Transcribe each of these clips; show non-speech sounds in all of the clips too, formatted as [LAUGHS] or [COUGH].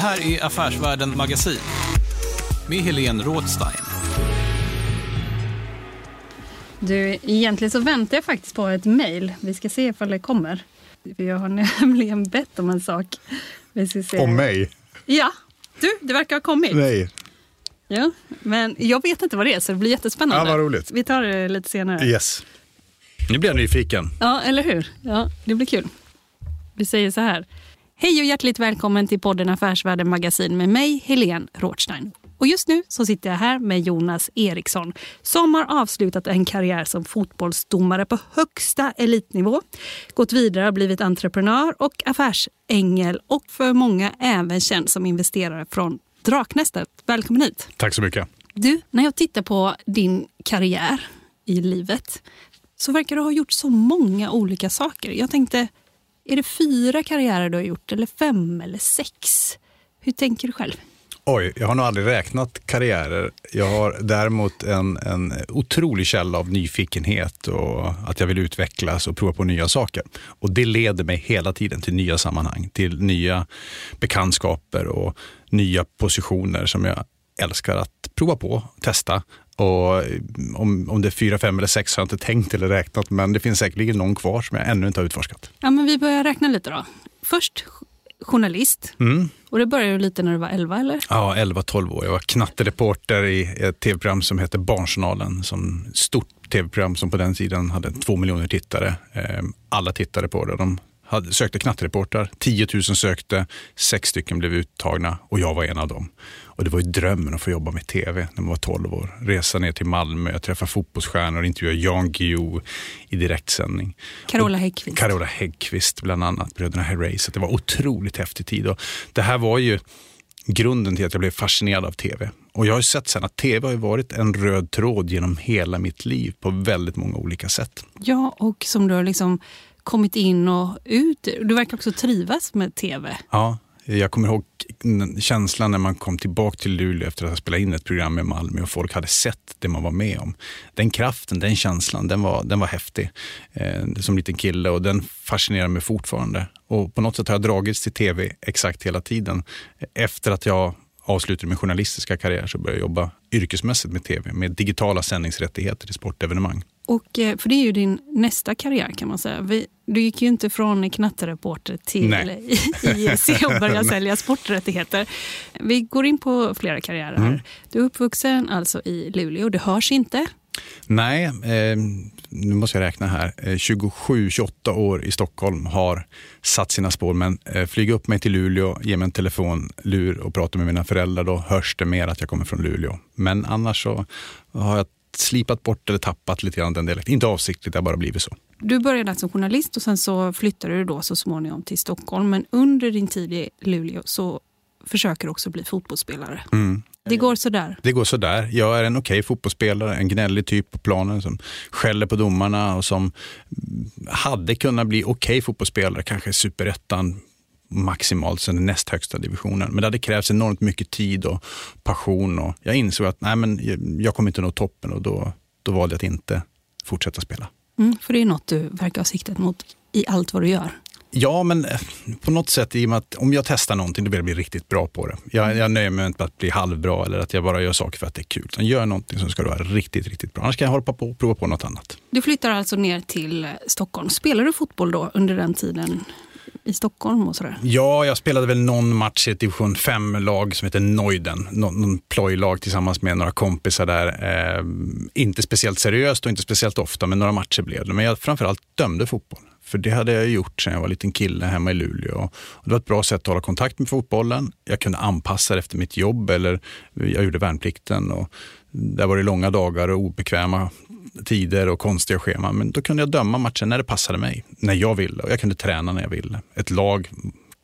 Här är Affärsvärlden Magasin med Helene Rådstein. Du, egentligen så väntar jag faktiskt på ett mejl. Vi ska se ifall det kommer. För Jag har [LAUGHS] nämligen bett om en sak. Vi ska se. Om mig? Ja, du, det verkar ha kommit. Nej. Ja, men jag vet inte vad det är, så det blir jättespännande. Ja, vad roligt. Vi tar det lite senare. Yes. Nu blir jag nyfiken. Ja, eller hur? Ja, det blir kul. Vi säger så här. Hej och hjärtligt välkommen till podden Affärsvärlden Magasin med mig, Helene Rothstein. Och just nu så sitter jag här med Jonas Eriksson som har avslutat en karriär som fotbollsdomare på högsta elitnivå. Gått vidare och blivit entreprenör och affärsängel och för många även känd som investerare från Draknästet. Välkommen hit! Tack så mycket. Du, när jag tittar på din karriär i livet så verkar du ha gjort så många olika saker. Jag tänkte, är det fyra karriärer du har gjort eller fem eller sex? Hur tänker du själv? Oj, jag har nog aldrig räknat karriärer. Jag har däremot en, en otrolig källa av nyfikenhet och att jag vill utvecklas och prova på nya saker. Och det leder mig hela tiden till nya sammanhang, till nya bekantskaper och nya positioner som jag älskar att prova på, testa. Och om, om det är fyra, fem eller sex har jag inte tänkt eller räknat, men det finns säkerligen någon kvar som jag ännu inte har utforskat. Ja, men vi börjar räkna lite då. Först journalist. Och det började ju lite när du var 11 eller? Ja, 11-12 år. Jag var knattereporter i ett tv-program som hette Barnjournalen. Som stort tv-program som på den tiden hade två miljoner tittare. Eh, Alla tittade på det. De hade, sökte knattereportrar. 10 000 sökte, sex stycken blev uttagna och jag var en av dem. Och det var ju drömmen att få jobba med tv när man var 12 år. Resa ner till Malmö, träffa fotbollsstjärnor, intervjua Jan Guillou i direktsändning. Carola Häggkvist. Carola Häggkvist bland annat, bröderna Herrey. Så det var otroligt häftig tid. Och det här var ju grunden till att jag blev fascinerad av tv. Och jag har ju sett sen att tv har varit en röd tråd genom hela mitt liv på väldigt många olika sätt. Ja, och som du har liksom kommit in och ut. Du verkar också trivas med tv. Ja, jag kommer ihåg känslan när man kom tillbaka till Luleå efter att ha spelat in ett program med Malmö och folk hade sett det man var med om. Den kraften, den känslan, den var, den var häftig eh, som liten kille och den fascinerar mig fortfarande. Och på något sätt har jag dragits till tv exakt hela tiden. Efter att jag avslutade min journalistiska karriär så började jag jobba yrkesmässigt med tv, med digitala sändningsrättigheter i sportevenemang. Och, eh, för det är ju din nästa karriär kan man säga. Vi, du gick ju inte från knattereporter till. [LAUGHS] IEC och började [LAUGHS] sälja sporträttigheter. Vi går in på flera karriärer här. Mm. Du är uppvuxen alltså i Luleå. Det hörs inte. Nej, eh, nu måste jag räkna här. Eh, 27-28 år i Stockholm har satt sina spår. Men eh, flyga upp mig till Luleå, ge mig en telefonlur och prata med mina föräldrar. Då hörs det mer att jag kommer från Luleå. Men annars så har jag slipat bort eller tappat lite grann den dialekten. Inte avsiktligt, det har bara blivit så. Du började som journalist och sen så flyttade du då så småningom till Stockholm. Men under din tid i Luleå så försöker du också bli fotbollsspelare. Mm. Det går sådär. Det går sådär. Jag är en okej fotbollsspelare, en gnällig typ på planen som skäller på domarna och som hade kunnat bli okej fotbollsspelare, kanske i superettan maximalt sen den näst högsta divisionen. Men det hade krävts enormt mycket tid och passion och jag insåg att nej, men jag- kommer inte nå toppen och då, då valde jag att inte fortsätta spela. Mm, för det är något du verkar ha siktat mot i allt vad du gör. Ja, men eh, på något sätt i och med att om jag testar någonting då vill jag bli riktigt bra på det. Jag, jag nöjer mig inte med att bli halvbra eller att jag bara gör saker för att det är kul. Utan gör någonting som ska vara riktigt, riktigt bra. Annars kan jag hoppa på och prova på något annat. Du flyttar alltså ner till Stockholm. Spelar du fotboll då under den tiden? I Stockholm och sådär? Ja, jag spelade väl någon match i ett division 5-lag som heter Neuden. Någon, någon plojlag tillsammans med några kompisar där. Eh, inte speciellt seriöst och inte speciellt ofta, men några matcher blev det. Men jag framförallt dömde fotboll. För det hade jag gjort sedan jag var liten kille hemma i Luleå. Och det var ett bra sätt att hålla kontakt med fotbollen. Jag kunde anpassa det efter mitt jobb eller jag gjorde värnplikten. Och där var det långa dagar och obekväma tider och konstiga scheman. Men då kunde jag döma matchen när det passade mig, när jag ville. Och jag kunde träna när jag ville. Ett lag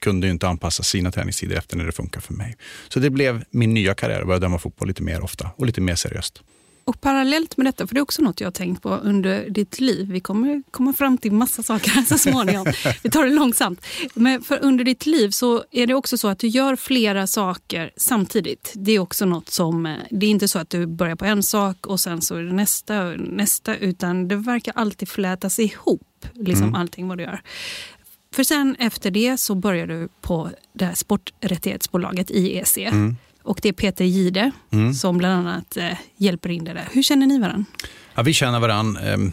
kunde ju inte anpassa sina träningstider efter när det funkar för mig. Så det blev min nya karriär att börja döma fotboll lite mer ofta och lite mer seriöst. Och parallellt med detta, för det är också något jag har tänkt på under ditt liv. Vi kommer komma fram till massa saker här så småningom. [LAUGHS] Vi tar det långsamt. Men för under ditt liv så är det också så att du gör flera saker samtidigt. Det är också något som, eh, det är inte så att du börjar på en sak och sen så är det nästa nästa, utan det verkar alltid flätas ihop, liksom mm. allting vad du gör. För sen efter det så börjar du på det här sporträttighetsbolaget IEC. Mm. Och det är Peter Gide mm. som bland annat eh, hjälper in det där. Hur känner ni varandra? Ja, vi känner varandra. Ehm,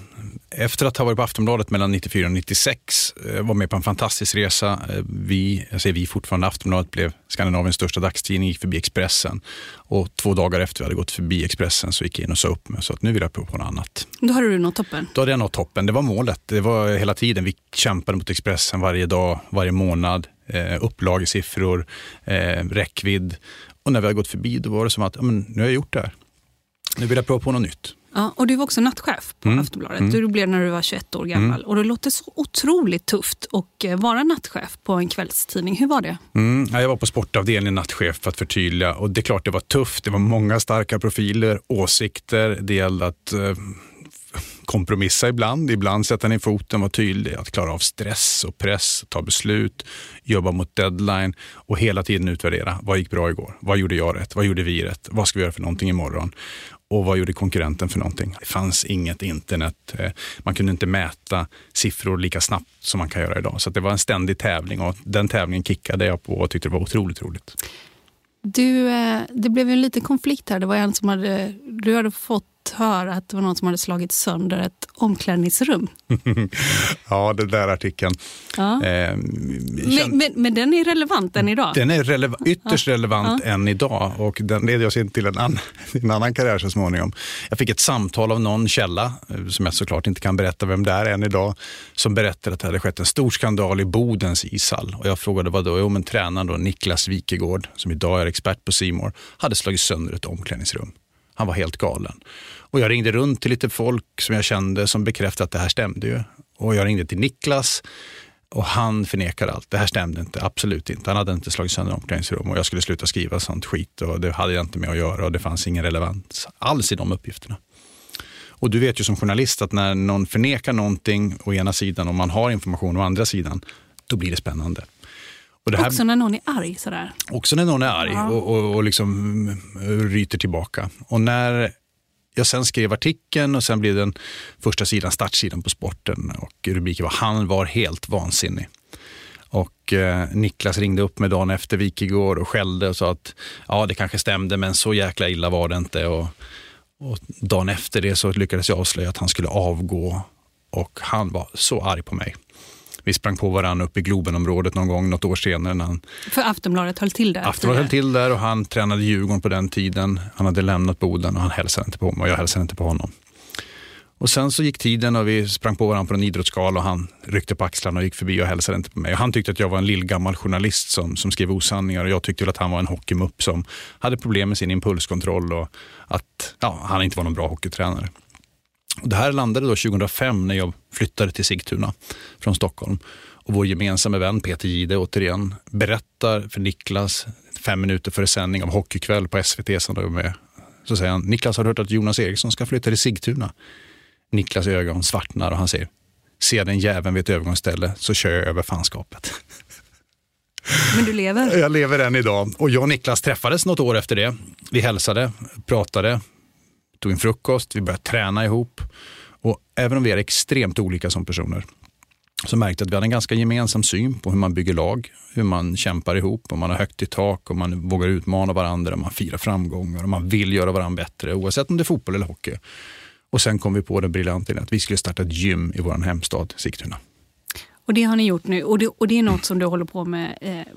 efter att ha varit på Aftonbladet mellan 94 och 96, eh, var med på en fantastisk resa. Eh, vi, jag säger vi fortfarande, Aftonbladet blev Skandinaviens största dagstidning, gick förbi Expressen. Och två dagar efter vi hade gått förbi Expressen så gick jag in och sa upp mig så att nu vill jag prova på något annat. Då hade du nått toppen? Då hade jag nått toppen. Det var målet. Det var hela tiden. Vi kämpade mot Expressen varje dag, varje månad. Eh, upplagesiffror, eh, räckvidd. Och när vi hade gått förbi då var det som att men, nu har jag gjort det här. Nu vill jag prova på något nytt. Ja, och du var också nattchef på mm. Aftonbladet. Mm. Du blev när du var 21 år gammal. Mm. Och det låter så otroligt tufft att eh, vara nattchef på en kvällstidning. Hur var det? Mm. Ja, jag var på sportavdelningen nattchef för att förtydliga. Och det är klart det var tufft. Det var många starka profiler, åsikter. Det gällde att eh, kompromissa ibland, ibland sätta ner foten, vara tydlig, att klara av stress och press, ta beslut, jobba mot deadline och hela tiden utvärdera. Vad gick bra igår? Vad gjorde jag rätt? Vad gjorde vi rätt? Vad ska vi göra för någonting imorgon? Och vad gjorde konkurrenten för någonting? Det fanns inget internet. Eh, man kunde inte mäta siffror lika snabbt som man kan göra idag. Så det var en ständig tävling och den tävlingen kickade jag på och tyckte det var otroligt roligt. Du, eh, det blev en liten konflikt här. Det var en som hade, du hade fått höra att det var någon som hade slagit sönder ett omklädningsrum. [LAUGHS] ja, den där artikeln. Ja. Eh, men, men, men, den är relevant än idag? Den är releva ytterst ja. relevant ja. än idag och den leder oss in till en, an [LAUGHS] en annan karriär så småningom. Jag fick ett samtal av någon källa, eh, som jag såklart inte kan berätta vem det är än idag, som berättade att det hade skett en stor skandal i Bodens ishall. Och jag frågade vad då? Jo, men tränaren då, Niklas Wikegård, som idag är expert på Simor, hade slagit sönder ett omklädningsrum. Han var helt galen. Och jag ringde runt till lite folk som jag kände som bekräftade att det här stämde ju. Och jag ringde till Niklas och han förnekade allt. Det här stämde inte, absolut inte. Han hade inte slagit sönder omklädningsrum och jag skulle sluta skriva sånt skit och det hade jag inte med att göra och det fanns ingen relevans alls i de uppgifterna. Och du vet ju som journalist att när någon förnekar någonting å ena sidan och man har information å andra sidan, då blir det spännande. Och här, också när någon är arg sådär? Också när någon är arg ja. och, och, och liksom ryter tillbaka. Och när jag sen skrev artikeln och sen blev den första sidan startsidan på sporten och rubriken var “Han var helt vansinnig”. Och eh, Niklas ringde upp mig dagen efter Wikegård och skällde och sa att ja, det kanske stämde, men så jäkla illa var det inte. Och, och dagen efter det så lyckades jag avslöja att han skulle avgå och han var så arg på mig. Vi sprang på varandra uppe i Globenområdet någon gång, något år senare. När han, För Aftonbladet höll till där? Aftonbladet höll till där och han tränade Djurgården på den tiden. Han hade lämnat Boden och han hälsade inte på mig och jag hälsade inte på honom. Och sen så gick tiden och vi sprang på varandra på en idrottsgala och han ryckte på axlarna och gick förbi och hälsade inte på mig. Och han tyckte att jag var en lillgammal journalist som, som skrev osanningar och jag tyckte att han var en hockeymupp som hade problem med sin impulskontroll och att ja, han inte var någon bra hockeytränare. Det här landade då 2005 när jag flyttade till Sigtuna från Stockholm. Och vår gemensamma vän Peter Gide återigen berättar för Niklas fem minuter före sändning av Hockeykväll på SVT som de med. Så säger han, Niklas har hört att Jonas Eriksson ska flytta till Sigtuna. Niklas ögon svartnar och han säger, ser den jäveln vid ett övergångsställe så kör jag över fanskapet. [LAUGHS] Men du lever? Jag lever än idag. Och jag och Niklas träffades något år efter det. Vi hälsade, pratade, tog en frukost, vi började träna ihop. Och även om vi är extremt olika som personer så märkte jag att vi hade en ganska gemensam syn på hur man bygger lag, hur man kämpar ihop, och man har högt i tak, och man vågar utmana varandra, man firar framgångar, och man vill göra varandra bättre, oavsett om det är fotboll eller hockey. Och sen kom vi på den briljanta idén att vi skulle starta ett gym i vår hemstad Sigtuna. Och det har ni gjort nu och det, och det är något som du håller på med. Eh,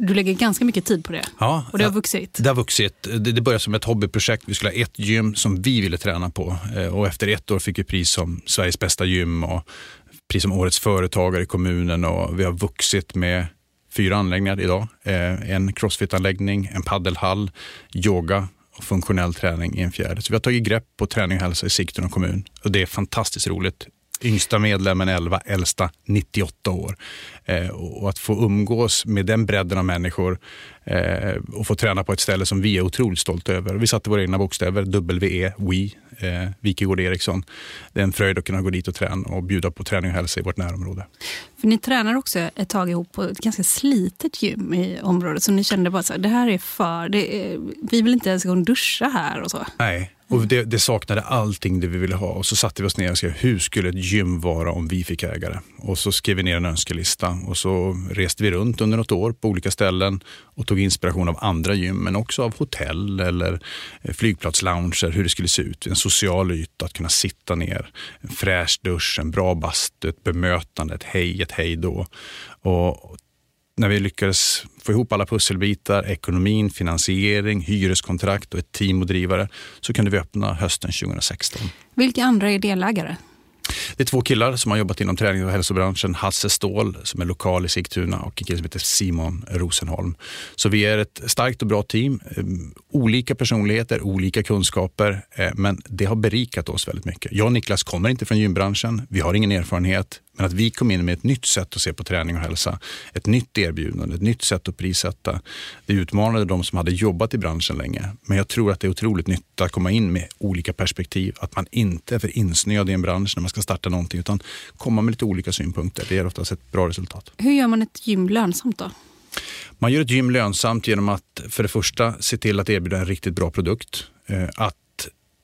du lägger ganska mycket tid på det. Ja, och det har vuxit. Det har vuxit. Det, det började som ett hobbyprojekt. Vi skulle ha ett gym som vi ville träna på. Eh, och efter ett år fick vi pris som Sveriges bästa gym och pris som årets företagare i kommunen. Och vi har vuxit med fyra anläggningar idag. Eh, en crossfit-anläggning, en paddelhall, yoga och funktionell träning i en fjärde. Så vi har tagit grepp på träning och hälsa i Sigtuna kommun. Och det är fantastiskt roligt. Yngsta medlemmen 11, äldsta 98 år. Eh, och att få umgås med den bredden av människor eh, och få träna på ett ställe som vi är otroligt stolta över. Vi satte våra egna bokstäver, WE, WE, eh, Wikegård Eriksson. Det är en fröjd att kunna gå dit och träna och bjuda på träning och hälsa i vårt närområde. För ni tränar också ett tag ihop på ett ganska slitet gym i området. Så ni kände bara så här, det här är för... Är, vi vill inte ens gå och duscha här och så. Nej, och det, det, saknade allting det vi ville ha. Och så satte vi oss ner och skrev, hur skulle ett gym vara om vi fick ägare? Och så skrev vi ner en önskelista och så reste vi runt under något år på olika ställen och tog inspiration av andra gym, men också av hotell eller eh, flygplatslounger, hur det skulle se ut. En social yta, att kunna sitta ner, en fräsch dusch, en bra bastu, ett bemötande, ett hej, ett hej då. Och när vi lyckades få ihop alla pusselbitar, ekonomin, finansiering, hyreskontrakt och ett team och drivare, så kunde vi öppna hösten 2016. Vilka andra är delägare? Det är två killar som har jobbat inom tränings och hälsobranschen. Hasse Ståhl som är lokal i Sigtuna och en kille som heter Simon Rosenholm. Så vi är ett starkt och bra team. Olika personligheter, olika kunskaper, eh, men det har berikat oss väldigt mycket. Jag och Niklas kommer inte från gymbranschen. Vi har ingen erfarenhet. Men att vi kom in med ett nytt sätt att se på träning och hälsa, ett nytt erbjudande, ett nytt sätt att prissätta. Det utmanade de som hade jobbat i branschen länge. Men jag tror att det är otroligt nytt att komma in med olika perspektiv. Att man inte är för insnöad i en bransch när man ska starta någonting, utan komma med lite olika synpunkter. Det ger oftast ett bra resultat. Hur gör man ett gym lönsamt då? Man gör ett gym lönsamt genom att för det första se till att erbjuda en riktigt bra produkt. Eh, att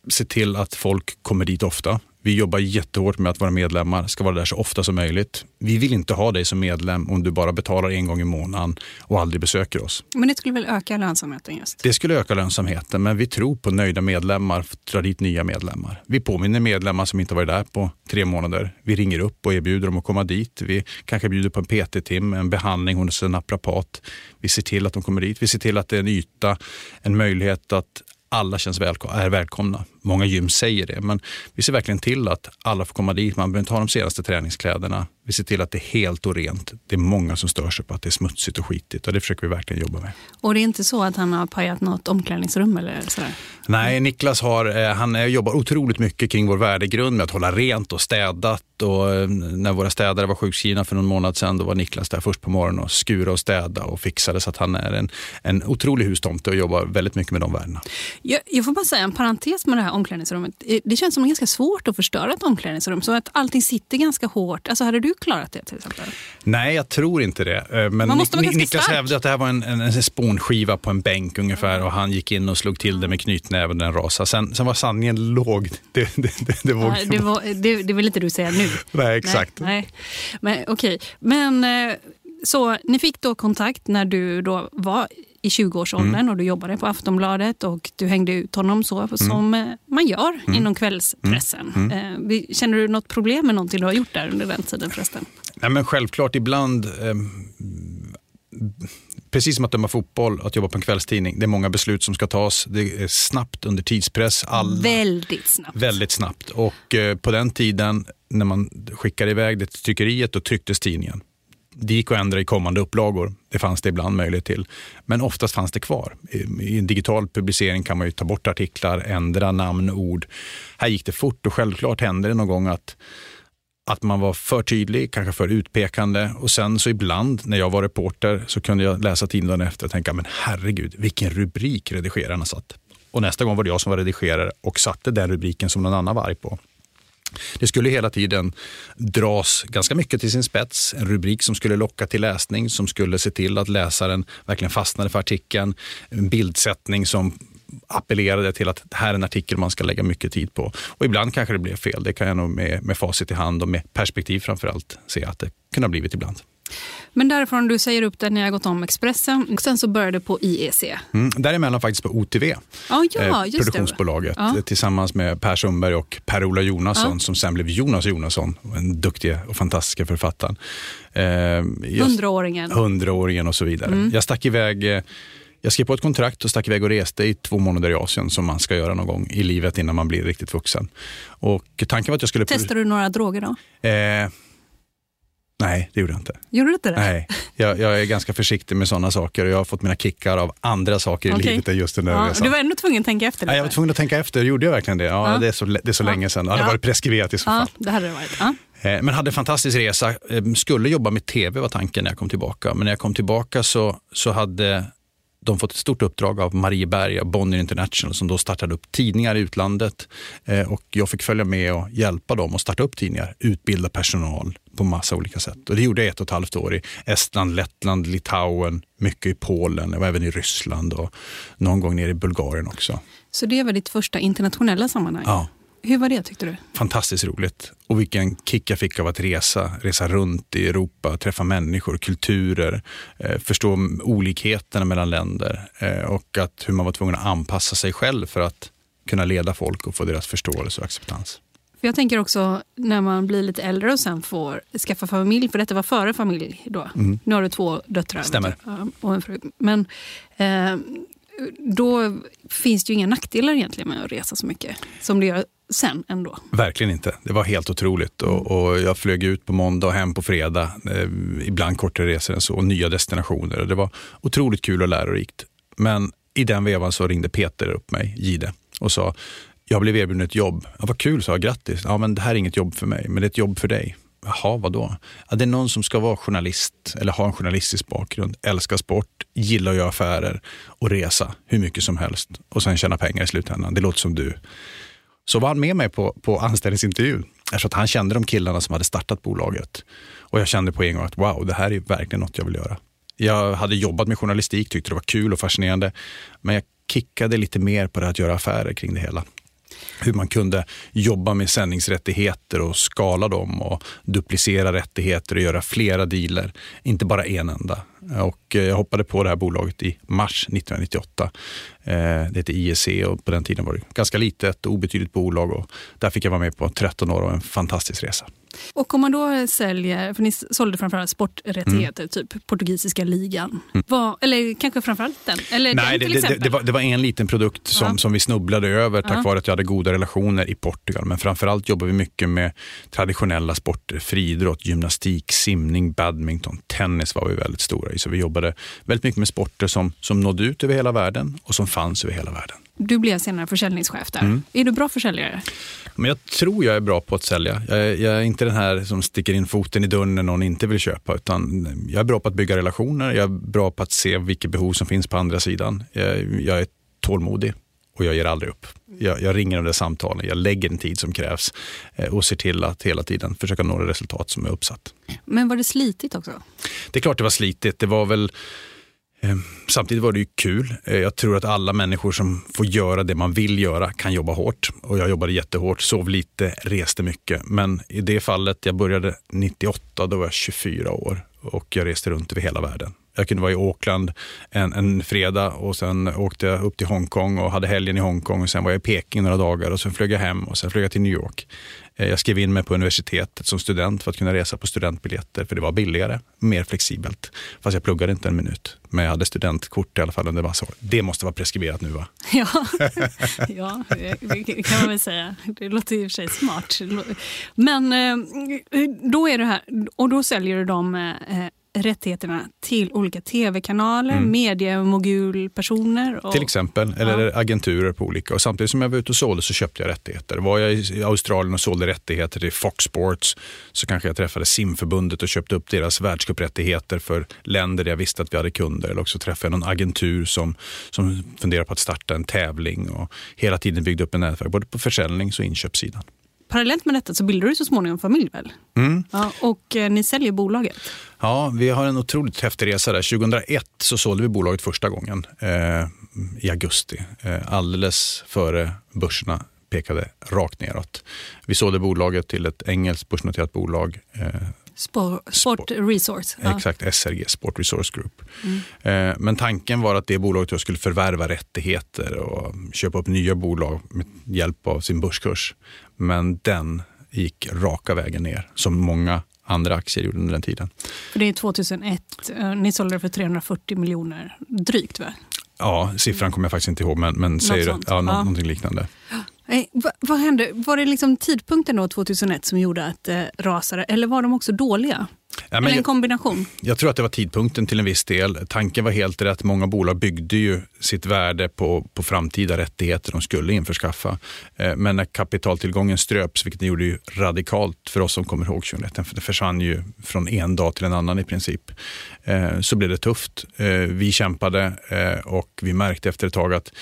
se till att folk kommer dit ofta. Vi jobbar jättehårt med att våra medlemmar ska vara där så ofta som möjligt. Vi vill inte ha dig som medlem om du bara betalar en gång i månaden och aldrig besöker oss. Men det skulle väl öka lönsamheten just? Det skulle öka lönsamheten, men vi tror på nöjda medlemmar, dra dit nya medlemmar. Vi påminner medlemmar som inte varit där på tre månader. Vi ringer upp och erbjuder dem att komma dit. Vi kanske bjuder på en PT-tim, en behandling hos en naprapat. Vi ser till att de kommer dit. Vi ser till att det är en yta, en möjlighet att alla känns välkom är välkomna. Många gym säger det, men vi ser verkligen till att alla får komma dit. Man behöver inte ha de senaste träningskläderna. Vi ser till att det är helt och rent. Det är många som stör sig på att det är smutsigt och skitigt och det försöker vi verkligen jobba med. Och det är inte så att han har pajat något omklädningsrum eller sådär? Nej, Niklas har, eh, han jobbar otroligt mycket kring vår värdegrund med att hålla rent och städat. Och eh, när våra städare var sjukskrivna för någon månad sedan, då var Niklas där först på morgonen och skura och städa och fixade så att han är en, en otrolig hustomte och jobbar väldigt mycket med de värdena. Jag, jag får bara säga en parentes med det här omklädningsrummet. Det känns som ganska svårt att förstöra ett omklädningsrum, så att allting sitter ganska hårt. Alltså, hade du klarat det till exempel? Nej, jag tror inte det. Eh, men Man måste ganska Niklas stark. hävdade att det här var en, en, en spånskiva på en bänk ungefär och han gick in och slog till det med knytnäven och den rasade. Sen, sen var sanningen låg. [LAUGHS] Det, det, det, det, vågar Ja, det, var, det, det vill inte du säga nu. [LAUGHS] Nej, exakt. Nej, nej. Men okej. Men eh, så ni fick då kontakt när du då var i 20-årsåldern Mm. och du jobbade på Aftonbladet och du hängde ut honom så Mm. som eh, man gör inom kvällspressen. Eh, vi- Känner du något problem med någonting du har gjort där under den tiden förresten? Nej, men självklart ibland, eh, precis som att döma fotboll, att jobba på en kvällstidning, det är många beslut som ska tas. Det är snabbt under tidspress. Alla, Väldigt snabbt. Väldigt snabbt. Och eh, på den tiden när man skickade iväg det till tryckeriet, då trycktes tidningen. Det gick att ändra i kommande upplagor. Det fanns det ibland möjlighet till. Men oftast fanns det kvar. I, en digital publicering kan man ju ta bort artiklar, ändra namn, ord. Här gick det fort och självklart hände det någon gång att att man var för tydlig, kanske för utpekande och sen så ibland när jag var reporter så kunde jag läsa tidningen efter och tänka, men herregud, vilken rubrik redigerarna satt. Och nästa gång var det jag som var redigerare och satte den rubriken som någon annan var arg på. Det skulle hela tiden dras ganska mycket till sin spets. En rubrik som skulle locka till läsning, som skulle se till att läsaren verkligen fastnade för artikeln. En bildsättning som appellerade till att det här är en artikel man ska lägga mycket tid på. Och ibland kanske det blev fel. Det kan jag nog med, med facit i hand och med perspektiv framför allt se att det kunde ha blivit ibland. Men därifrån, du säger upp det när jag gått om Expressen. Och sen så började på IEC. Mm, däremellan faktiskt på OTV, Ja, ja eh, produktionsbolaget, Ja. eh, tillsammans med Per Sundberg och Per-Ola Jonasson, Ja. som sen blev Jonas Jonasson, den duktiga och fantastiska författaren. Eh, Hundraåringen. hundraåringen och så vidare. Mm. Jag stack iväg eh, jag skrev på ett kontrakt och stack iväg och reste i två månader i Asien som man ska göra någon gång i livet innan man blir riktigt vuxen. Och tanken var att jag skulle... Testade du några droger då? Eh, nej, det gjorde jag inte. Gjorde du inte det? Nej, jag, jag är ganska försiktig med sådana saker och jag har fått mina kickar av andra saker i Okej. livet än just den där Ja, resan. du var ändå tvungen att tänka efter Nej, jag var tvungen att tänka efter, gjorde jag verkligen det? Ja, Ja. Det är så, det är så Ja. länge sedan. Det hade Ja. varit preskriberat i så fall. Ja, det hade det varit. Ja. Eh, Men hade en fantastisk resa. Eh, Skulle jobba med tv var tanken när jag kom tillbaka. Men när jag kom tillbaka så, så hade de fått ett stort uppdrag av Marieberg och Bonnier International som då startade upp tidningar i utlandet. Eh, Och jag fick följa med och hjälpa dem att starta upp tidningar, utbilda personal på massa olika sätt. Och det gjorde jag ett och ett halvt år i Estland, Lettland, Litauen, mycket i Polen, jag var även i Ryssland och någon gång nere i Bulgarien också. Så det var ditt första internationella sammanhang? Ja. Hur var det tyckte du? fantastiskt roligt. Och vilken kick jag fick av att resa, resa runt i Europa, träffa människor, kulturer, eh, förstå olikheterna mellan länder eh, och att hur man var tvungen att anpassa sig själv för att kunna leda folk och få deras förståelse och acceptans. För jag tänker också när man blir lite äldre och sen får skaffa familj, för detta var före familj då. Mm. Nu har du två döttrar Stämmer. Och en fru. Men eh, då finns det ju inga nackdelar egentligen med att resa så mycket som det gör sen ändå. Verkligen inte. Det var helt otroligt. Och, och jag flög ut på måndag och hem på fredag. Eh, ibland kortare resor än så och nya destinationer. Det var otroligt kul och lärorikt. Men i den vevan så ringde Peter upp mig, Gide, och sa jag blev erbjuden ett jobb. Ja, vad kul, sa jag. Grattis. Ja, men det här är inget jobb för mig, men det är ett jobb för dig. Jaha, vadå? Ja, det är någon som ska vara journalist eller ha en journalistisk bakgrund, älska sport, gilla att göra affärer och resa hur mycket som helst och sen tjäna pengar i slutändan. Det låter som du. Så var han med mig på, på anställningsintervjun. Eftersom att han kände de killarna som hade startat bolaget. Och jag kände på en gång att wow, det här är verkligen något jag vill göra. Jag hade jobbat med journalistik, tyckte det var kul och fascinerande. Men jag kickade lite mer på det att göra affärer kring det hela. Hur man kunde jobba med sändningsrättigheter och skala dem och duplicera rättigheter och göra flera dealer, inte bara en enda. Och eh, jag hoppade på det här bolaget i mars 1998. Eh, det heter IEC och på den tiden var det ganska litet och obetydligt bolag och där fick jag vara med på 13 år och en fantastisk resa. Och om man då säljer, för ni sålde framförallt sporträttigheter, typ portugisiska ligan. Vad, eller kanske framförallt den? Eller Mm. Nej, den det, det, det, var, det var en liten produkt som, Ja. som vi snubblade över tack Ja. vare att jag hade goda relationer i Portugal. Men framförallt jobbar vi mycket med traditionella sporter, friidrott, gymnastik, simning, badminton, tennis var vi väldigt stora i. Så vi jobbade väldigt mycket med sporter som, som nådde ut över hela världen och som fanns över hela världen. Du blev senare försäljningschef där. Mm. Är du bra försäljare? Men jag tror jag är bra på att sälja. Jag är, jag är inte den här som sticker in foten i dörren när någon inte vill köpa. Utan jag är bra på att bygga relationer. Jag är bra på att se vilka behov som finns på andra sidan. Jag, jag är tålmodig och jag ger aldrig upp. Jag, jag ringer de där samtalen. Jag lägger den tid som krävs eh, och ser till att hela tiden försöka nå det resultat som är uppsatt. Men var det slitigt också? Det är klart det var slitigt. Det var väl Ehm, samtidigt var det ju kul. Ehm, jag tror att alla människor som får göra det man vill göra kan jobba hårt. Och jag jobbade jättehårt, sov lite, reste mycket. Men i det fallet, jag började 98, då var jag 24 år och jag reste runt över hela världen. Jag kunde vara i Auckland en, en fredag och sen åkte jag upp till Hongkong och hade helgen i Hongkong och sen var jag i Peking några dagar och sen flög jag hem och sen flög jag till New York. Eh, jag skrev in mig på universitetet som student för att kunna resa på studentbiljetter för det var billigare, mer flexibelt. Fast jag pluggade inte en minut, men jag hade studentkort i alla fall under massa år. Det måste vara preskriberat nu va? [LAUGHS] Ja, [LAUGHS] ja det kan man väl säga. Det låter i och för sig smart. Men eh, då är du här och då säljer du dem eh, rättigheterna till olika tv-kanaler, Mm. mediemogulpersoner. Och, Till exempel, eller agenturer på olika. Och samtidigt som jag var ute och sålde så köpte jag rättigheter. Var jag i Australien och sålde rättigheter till Fox Sports så kanske jag träffade simförbundet och köpte upp deras världscuprättigheter för länder där jag visste att vi hade kunder. Eller också träffade jag någon agentur som, som funderar på att starta en tävling och hela tiden byggde upp en nätverk, både på försäljnings och inköpssidan. Parallellt med detta så bildar du så småningom familj väl? Mm. Ja, och eh, ni säljer bolaget. Ja, vi har en otroligt häftig resa där. 2001 så sålde vi bolaget första gången eh, i augusti. Eh, alldeles före börserna pekade rakt neråt. Vi sålde bolaget till ett engelskt börsnoterat bolag. Eh, Sport, Resource. Ja. Exakt, SRG, Sport Resource Group. Mm. Eh, men tanken var att det bolaget skulle förvärva rättigheter och köpa upp nya bolag med hjälp av sin börskurs. Men den gick raka vägen ner, som många andra aktier gjorde under den tiden. För det är 2001, eh, ni sålde det för 340 miljoner drygt va? Ja, siffran kommer jag faktiskt inte ihåg, men, men säger det, ja, ja. någonting liknande. Nej, vad, vad, hände? Var det liksom tidpunkten då 2001 som gjorde att det eh, rasade eller var de också dåliga? Ja, Eller en kombination? Jag, jag, tror att det var tidpunkten till en viss del. Tanken var helt rätt. Många bolag byggde ju sitt värde på, på framtida rättigheter de skulle införskaffa. Eh, men när kapitaltillgången ströps, vilket det gjorde ju radikalt för oss som kommer ihåg 2001, det försvann ju från en dag till en annan i princip, eh, så blev det tufft. Eh, vi kämpade eh, och vi märkte efter ett tag att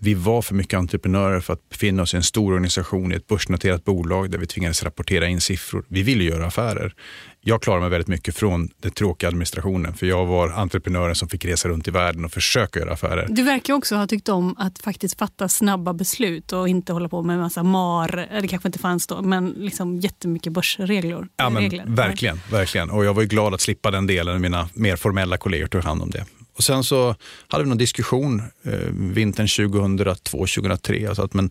vi var för mycket entreprenörer för att befinna oss i en stor organisation, i ett börsnoterat bolag där vi tvingades rapportera in siffror. Vi ville göra affärer. Jag klarade mig väldigt mycket från den tråkiga administrationen för jag var entreprenören som fick resa runt i världen och försöka göra affärer. Du verkar också ha tyckt om att faktiskt fatta snabba beslut och inte hålla på med en massa MAR, det kanske inte fanns då, men liksom jättemycket börsregler. Ja, men, verkligen, verkligen. Och jag var glad att slippa den delen. Mina mer formella kollegor tog hand om det. Och sen så hade vi någon diskussion eh, vintern 2002-2003. Alltså att, men,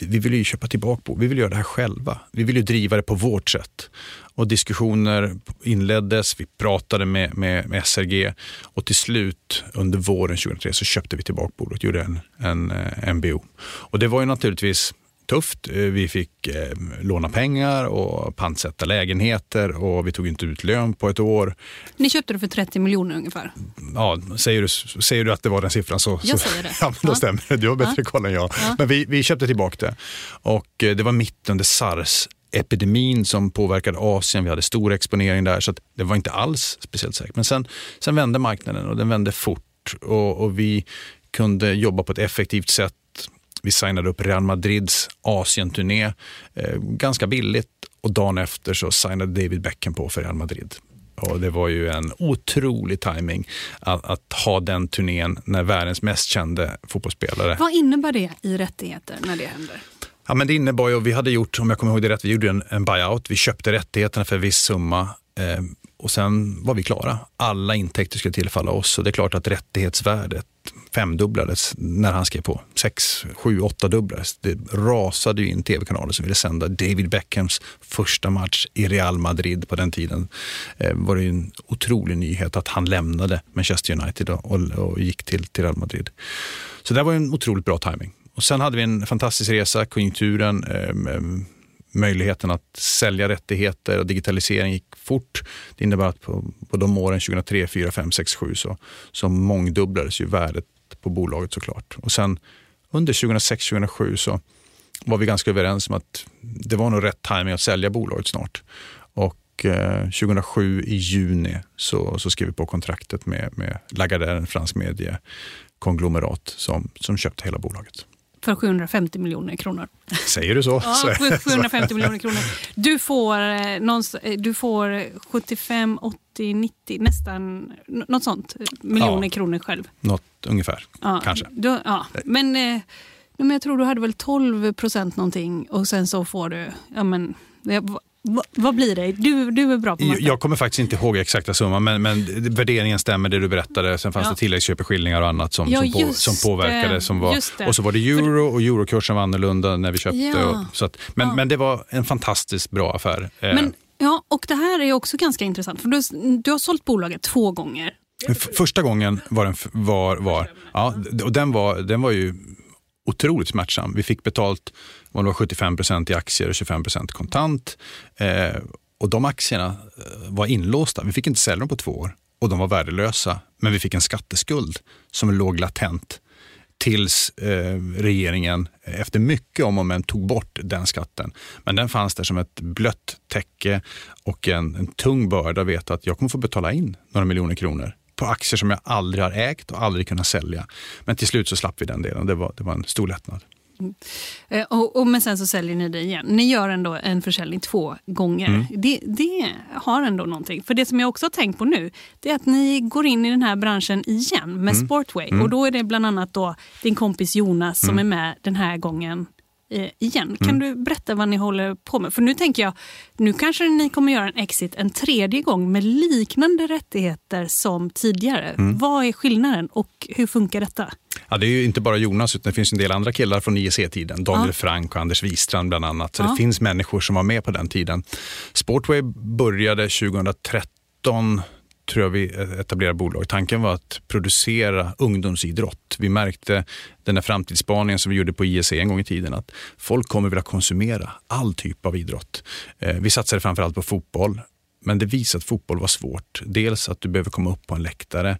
vi vill ju köpa tillbaka Vi vill göra det här själva. Vi vill ju driva det på vårt sätt. Och diskussioner inleddes, vi pratade med, med, med SRG och till slut under våren 2003 så köpte vi tillbaka bordet och gjorde en, en, eh, en MBO. Och det var ju naturligtvis tufft. Eh, vi fick eh, låna pengar och pantsätta lägenheter och vi tog inte ut lön på ett år. Ni köpte det för 30 miljoner ungefär? Ja, säger du, säger du att det var den siffran så, jag säger det. [LAUGHS] ja, då ja. stämmer det. Du har bättre ja. koll än jag. Ja. Men vi, vi köpte tillbaka det och eh, det var mitt under sars epidemin som påverkade Asien. Vi hade stor exponering där så det var inte alls speciellt säkert. Men sen, sen vände marknaden och den vände fort och, och vi kunde jobba på ett effektivt sätt vi signade upp Real Madrids Asienturné eh, ganska billigt och dagen efter så signade David Beckham på för Real Madrid. Och det var ju en otrolig timing att, att, ha den turnén när världens mest kände fotbollsspelare. Vad innebär det i rättigheter när det händer? Ja, men det innebar ju, vi hade gjort, om jag kommer ihåg det rätt, vi gjorde en, en buyout. Vi köpte rättigheterna för en viss summa eh, och sen var vi klara. Alla intäkter skulle tillfalla oss och det är klart att rättighetsvärdet femdubblades när han skrev på. Sex, sju, åtta dubblades. Det rasade ju in tv-kanaler som ville sända David Beckhams första match i Real Madrid på den tiden. Eh, var det en otrolig nyhet att han lämnade Manchester United och, och, och gick till, till Real Madrid. Så det var en otroligt bra timing. Och sen hade vi en fantastisk resa, konjunkturen, eh, möjligheten att sälja rättigheter och digitalisering gick fort. Det innebär att på, på de åren 2003, 2004, 2005, 2006, 2007 så, så mångdubblades ju värdet på bolaget såklart. Och sen under 2006, 2007 så var vi ganska överens om att det var nog rätt timing att sälja bolaget snart. Och eh, 2007 i juni så, så skrev vi på kontraktet med, med Lagardère, en fransk mediekonglomerat som, som köpte hela bolaget för 750 miljoner kronor. Säger du så? Ja, 750 [LAUGHS] miljoner kronor. Du får, eh, eh, du får 75, 80, 90, nästan något sånt miljoner ja, kronor själv. Något ungefär, ja, kanske. Du, ja. Men, eh, men jag tror du hade väl 12 procent någonting och sen så får du, ja men, Vad blir det? Du, du är bra på matte. Jag kommer faktiskt inte ihåg exakta summan, men, men värderingen stämmer det du berättade. Sen fanns ja. det tilläggsköpeskillingar och annat som, ja, som, på, som påverkade. Som var, och så var det euro och eurokursen var annorlunda när vi köpte. Ja. Och, så att, men, men det var en fantastiskt bra affär. Eh, men, ja, och det här är också ganska intressant, för du, du har sålt bolaget två gånger. Första gången var den, var, var, ja, och den, var, den var ju otroligt smärtsam. Vi fick betalt det var 75 procent i aktier och 25 procent kontant. Eh, och de aktierna eh, var inlåsta. Vi fick inte sälja dem på två år och de var värdelösa. Men vi fick en skatteskuld som låg latent tills eh, regeringen eh, efter mycket om och men tog bort den skatten. Men den fanns där som ett blött täcke och en, en tung börda att veta att jag kommer få betala in några miljoner kronor på aktier som jag aldrig har ägt och aldrig kunnat sälja. Men till slut så slapp vi den delen. Det var, det var en stor lättnad. Mm. Och, och, men sen så säljer ni det igen. Ni gör ändå en försäljning två gånger. Mm. Det, det, har ändå någonting. För det som jag också har tänkt på nu, det är att ni går in i den här branschen igen med mm. Sportway. Mm. Och då är det bland annat då din kompis Jonas som mm. är med den här gången eh, igen. Kan Mm. du berätta vad ni håller på med? För nu tänker jag, nu kanske ni kommer göra en exit en tredje gång med liknande rättigheter som tidigare. Mm. Vad är skillnaden och hur funkar detta? Ja, det är ju inte bara Jonas, utan det finns en del andra killar från IEC-tiden. Daniel Ja. Frank och Anders Wistrand bland annat. Så Ja. det finns människor som var med på den tiden. Sportway började 2013 tror jag vi etablerade bolag. Tanken var att producera ungdomsidrott. Vi märkte den här framtidsspaningen som vi gjorde på IEC en gång i tiden att folk kommer vilja konsumera all typ av idrott. Eh, Vi satsade framförallt på fotboll. Men det visade att fotboll var svårt. Dels att du behöver komma upp på en läktare.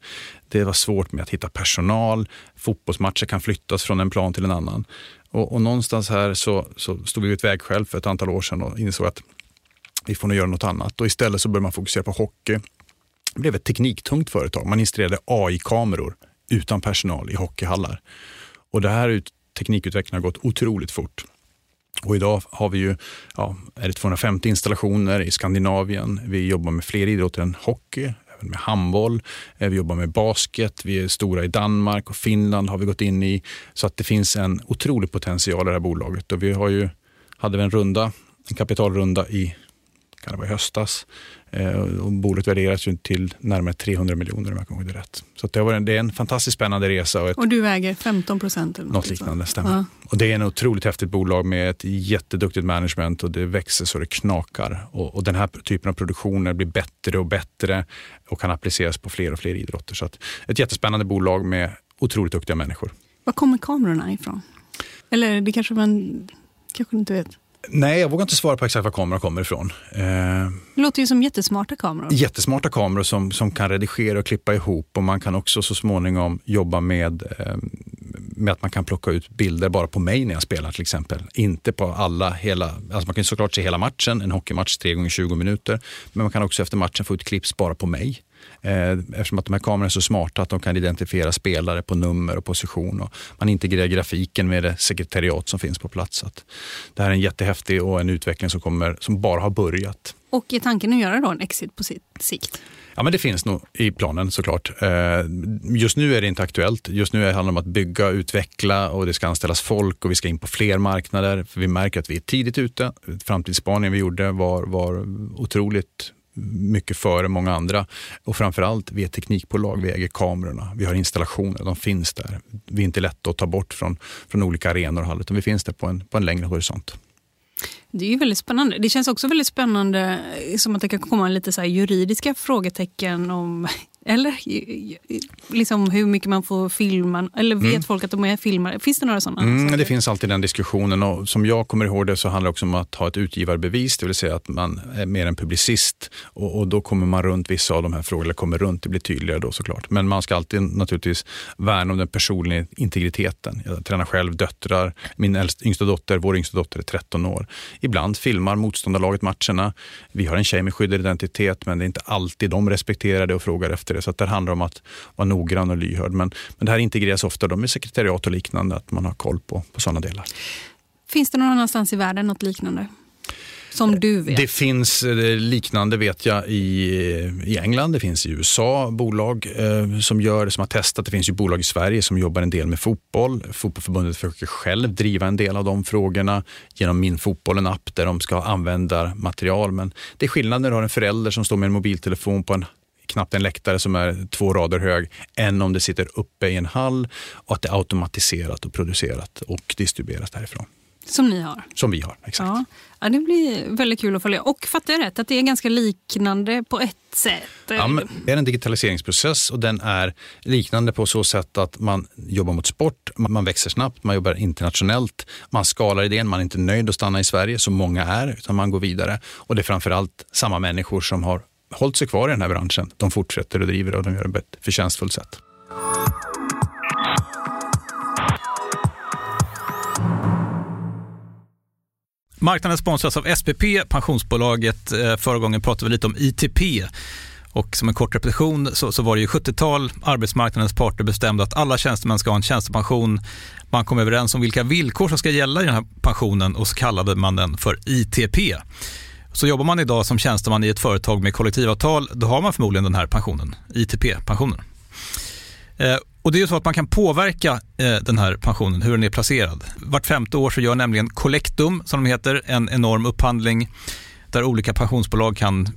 Det var svårt med att hitta personal. Fotbollsmatcher kan flyttas från en plan till en annan. Och, och någonstans här så, så stod vi vid ett vägskäl för ett antal år sedan och insåg att vi får nog göra något annat. Och istället så började man fokusera på hockey. Det blev ett tekniktungt företag. Man installerade AI-kameror utan personal i hockeyhallar. Och det här teknikutvecklingen har gått otroligt fort. Och idag har vi ju ja, är det 250 installationer i Skandinavien. Vi jobbar med fler idrotter än hockey, även med handboll. Eh, vi jobbar med basket. Vi är stora i Danmark och Finland har vi gått in i. Så att det finns en otrolig potential i det här bolaget. Och vi har ju, hade vi en runda, en kapitalrunda i kan det vara i höstas. Eh, och bolaget värderas ju till närmare 300 miljoner om jag kommer ihåg det rätt. Så det, varit en, det är en fantastiskt spännande resa och ett Och du äger 15 procent? något liknande, stämmer. Ja. Och det är en otroligt häftigt bolag med ett jätteduktigt management och det växer så det knakar. Och, och den här typen av produktioner blir bättre och bättre och kan appliceras på fler och fler idrotter. Så att ett jättespännande bolag med otroligt duktiga människor. Var kommer kamerorna ifrån? Eller det kanske man kanske inte vet. Nej, jag vågar inte svara på exakt var kameran kommer ifrån. Eh, Det låter ju som jättesmarta kameror. jättesmarta kameror som, som kan redigera och klippa ihop och man kan också så småningom jobba med, eh, med att man kan plocka ut bilder bara på mig när jag spelar till exempel. Inte på alla, hela, alltså man kan såklart se hela matchen, en hockeymatch 3 gånger 20 minuter, men man kan också efter matchen få ut klipps bara på mig. Eh, Eftersom att de här kamerorna är så smarta att de kan identifiera spelare på nummer och position. Och man integrerar grafiken med det sekretariat som finns på plats. Så det här är en jättehäftig och en utveckling som, kommer, som bara har börjat. Och är tanken att göra då en exit på sitt sikt? Ja, men det finns nog i planen såklart. Eh, Just nu är det inte aktuellt. Just nu handlar det om att bygga, utveckla och det ska anställas folk och vi ska in på fler marknader. För vi märker att vi är tidigt ute. Framtidsspaningen vi gjorde var, var otroligt mycket före många andra. Och framförallt, vi är ett teknikbolag, vi äger kamerorna, vi har installationer, de finns där. Vi är inte lätta att ta bort från, från olika arenor och hallar, utan vi finns där på en, på en längre horisont. Det är ju väldigt spännande. Det känns också väldigt spännande eh, som att det kan komma lite så här juridiska frågetecken om eller liksom hur mycket man får filma. Eller vet Mm. folk att de är filmare? Finns det några sådana? Mm, det finns alltid den diskussionen och som jag kommer ihåg det så handlar det också om att ha ett utgivarbevis, det vill säga att man är mer en publicist och, och då kommer man runt vissa av de här frågorna, kommer runt, det blir tydligare då såklart. Men man ska alltid naturligtvis värna om den personliga integriteten. Jag tränar själv döttrar, min äldst, yngsta dotter, vår yngsta dotter är 13 år. Ibland filmar motståndarlaget matcherna. Vi har en tjej med skyddad identitet men det är inte alltid de respekterar det och frågar efter det. Så att det handlar om att vara noggrann och lyhörd. Men, men det här integreras ofta då med sekretariat och liknande, att man har koll på, på sådana delar. Finns det någon annanstans i världen något liknande? Som du vet? Det finns eh, liknande vet jag i, i England, det finns i USA bolag eh, som gör det, som har testat. Det finns ju bolag i Sverige som jobbar en del med fotboll. Fotbollförbundet försöker själv driva en del av de frågorna genom Min fotboll, en app där de ska använda material. Men det är skillnad när du har en förälder som står med en mobiltelefon på en knappt en läktare som är två rader hög, än om det sitter uppe i en hall och att det är automatiserat och producerat och distribuerat härifrån. Som ni har? Som vi har, exakt. Ja. ja, det blir väldigt kul att följa. Och fattar jag rätt att det är ganska liknande på ett sätt? Ja, det är en digitaliseringsprocess och den är liknande på så sätt att man jobbar mot sport, man man växer snabbt, man jobbar internationellt, man skalar idén, man är inte nöjd att stanna i Sverige som många är, utan man går vidare. Och det är framförallt samma människor som har hållit sig kvar i den här branschen. De fortsätter och driver och de gör det på ett förtjänstfullt sätt. Marknaden sponsras av SPP, pensionsbolaget. Eh, förra gången pratade vi lite om ITP. Och som en kort repetition så, så var det ju 70-tal, arbetsmarknadens parter bestämde att alla tjänstemän ska ha en tjänstepension. Man kom överens om vilka villkor som ska gälla i den här pensionen och så kallade man den för ITP. Så jobbar man idag som tjänsteman i ett företag med kollektivavtal, då har man förmodligen den här pensionen, ITP-pensionen. Eh, Och det är ju så att man kan påverka eh, den här pensionen, hur den är placerad. Vart femte år så gör nämligen Collectum, som de heter, en enorm upphandling där olika pensionsbolag kan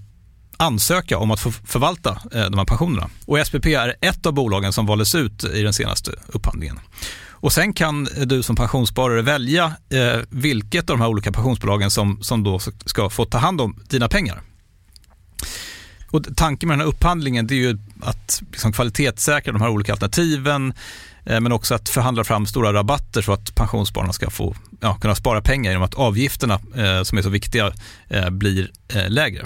ansöka om att få förvalta eh, de här pensionerna. Och SPP är ett av bolagen som valdes ut i den senaste upphandlingen. Och sen kan du som pensionssparare välja eh, vilket av de här olika pensionsbolagen som, som då ska få ta hand om dina pengar. Och tanken med den här upphandlingen det är ju att liksom kvalitetssäkra de här olika alternativen eh, men också att förhandla fram stora rabatter så att pensionsspararna ska få ja, kunna spara pengar genom att avgifterna eh, som är så viktiga eh, blir eh, lägre.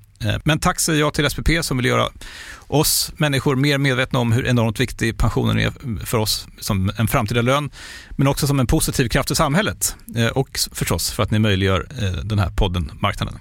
men tack säger jag till SPP som vill göra oss människor mer medvetna om hur enormt viktig pensionen är för oss som en framtida lön, men också som en positiv kraft i samhället eh, och förstås för att ni möjliggör eh, den här podden Marknaden.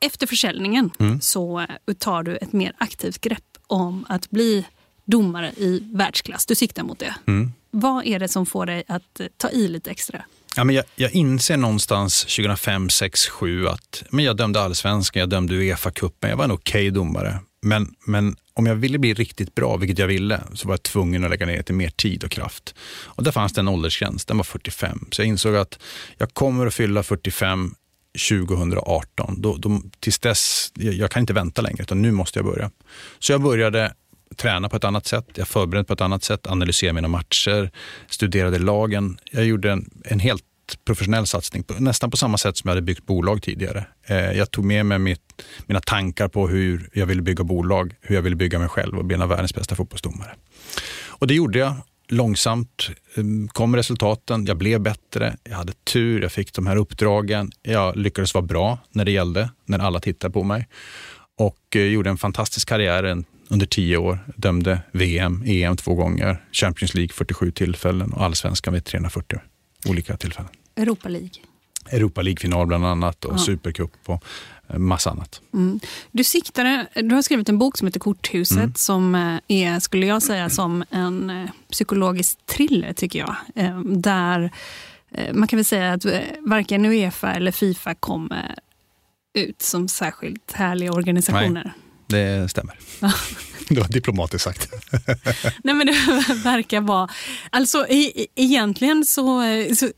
Efter försäljningen mm. så tar du ett mer aktivt grepp om att bli domare i världsklass. Du siktar mot det. Mm. Vad är det som får dig att ta i lite extra? Ja, men jag, jag inser någonstans 2005, 6, 7 att men jag dömde allsvenskan, jag dömde Uefa-cupen, jag var en okej okay domare. Men, men om jag ville bli riktigt bra, vilket jag ville, så var jag tvungen att lägga ner lite mer tid och kraft. Och där fanns det en åldersgräns, den var 45. Så jag insåg att jag kommer att fylla 45 2018. Då, då, tills dess, jag, jag kan inte vänta längre, utan nu måste jag börja. Så jag började träna på ett annat sätt, jag förberedde på ett annat sätt, analyserade mina matcher, studerade lagen. Jag gjorde en, en helt professionell satsning, på, nästan på samma sätt som jag hade byggt bolag tidigare. Eh, jag tog med mig mitt, mina tankar på hur jag ville bygga bolag, hur jag ville bygga mig själv och bli en av världens bästa fotbollsdomare. Och det gjorde jag långsamt mm, kom resultaten, jag blev bättre, jag hade tur, jag fick de här uppdragen, jag lyckades vara bra när det gällde, när alla tittade på mig och eh, gjorde en fantastisk karriär, under tio år. Dömde VM, EM två gånger, Champions League 47 tillfällen och allsvenskan vid 340 olika tillfällen. Europa League? Europa League-final bland annat och ja. Supercup och eh, massa annat. Mm. Du, siktade, du har skrivit en bok som heter Korthuset mm. som eh, är, skulle jag säga, som en eh, psykologisk thriller tycker jag. Där man kan väl säga att varken Uefa eller Fifa kommer ut som särskilt härliga organisationer. Nej det stämmer. [LAUGHS] det var diplomatiskt sagt. [LAUGHS] Nej men det [LAUGHS] verkar vara... Alltså e egentligen så, så,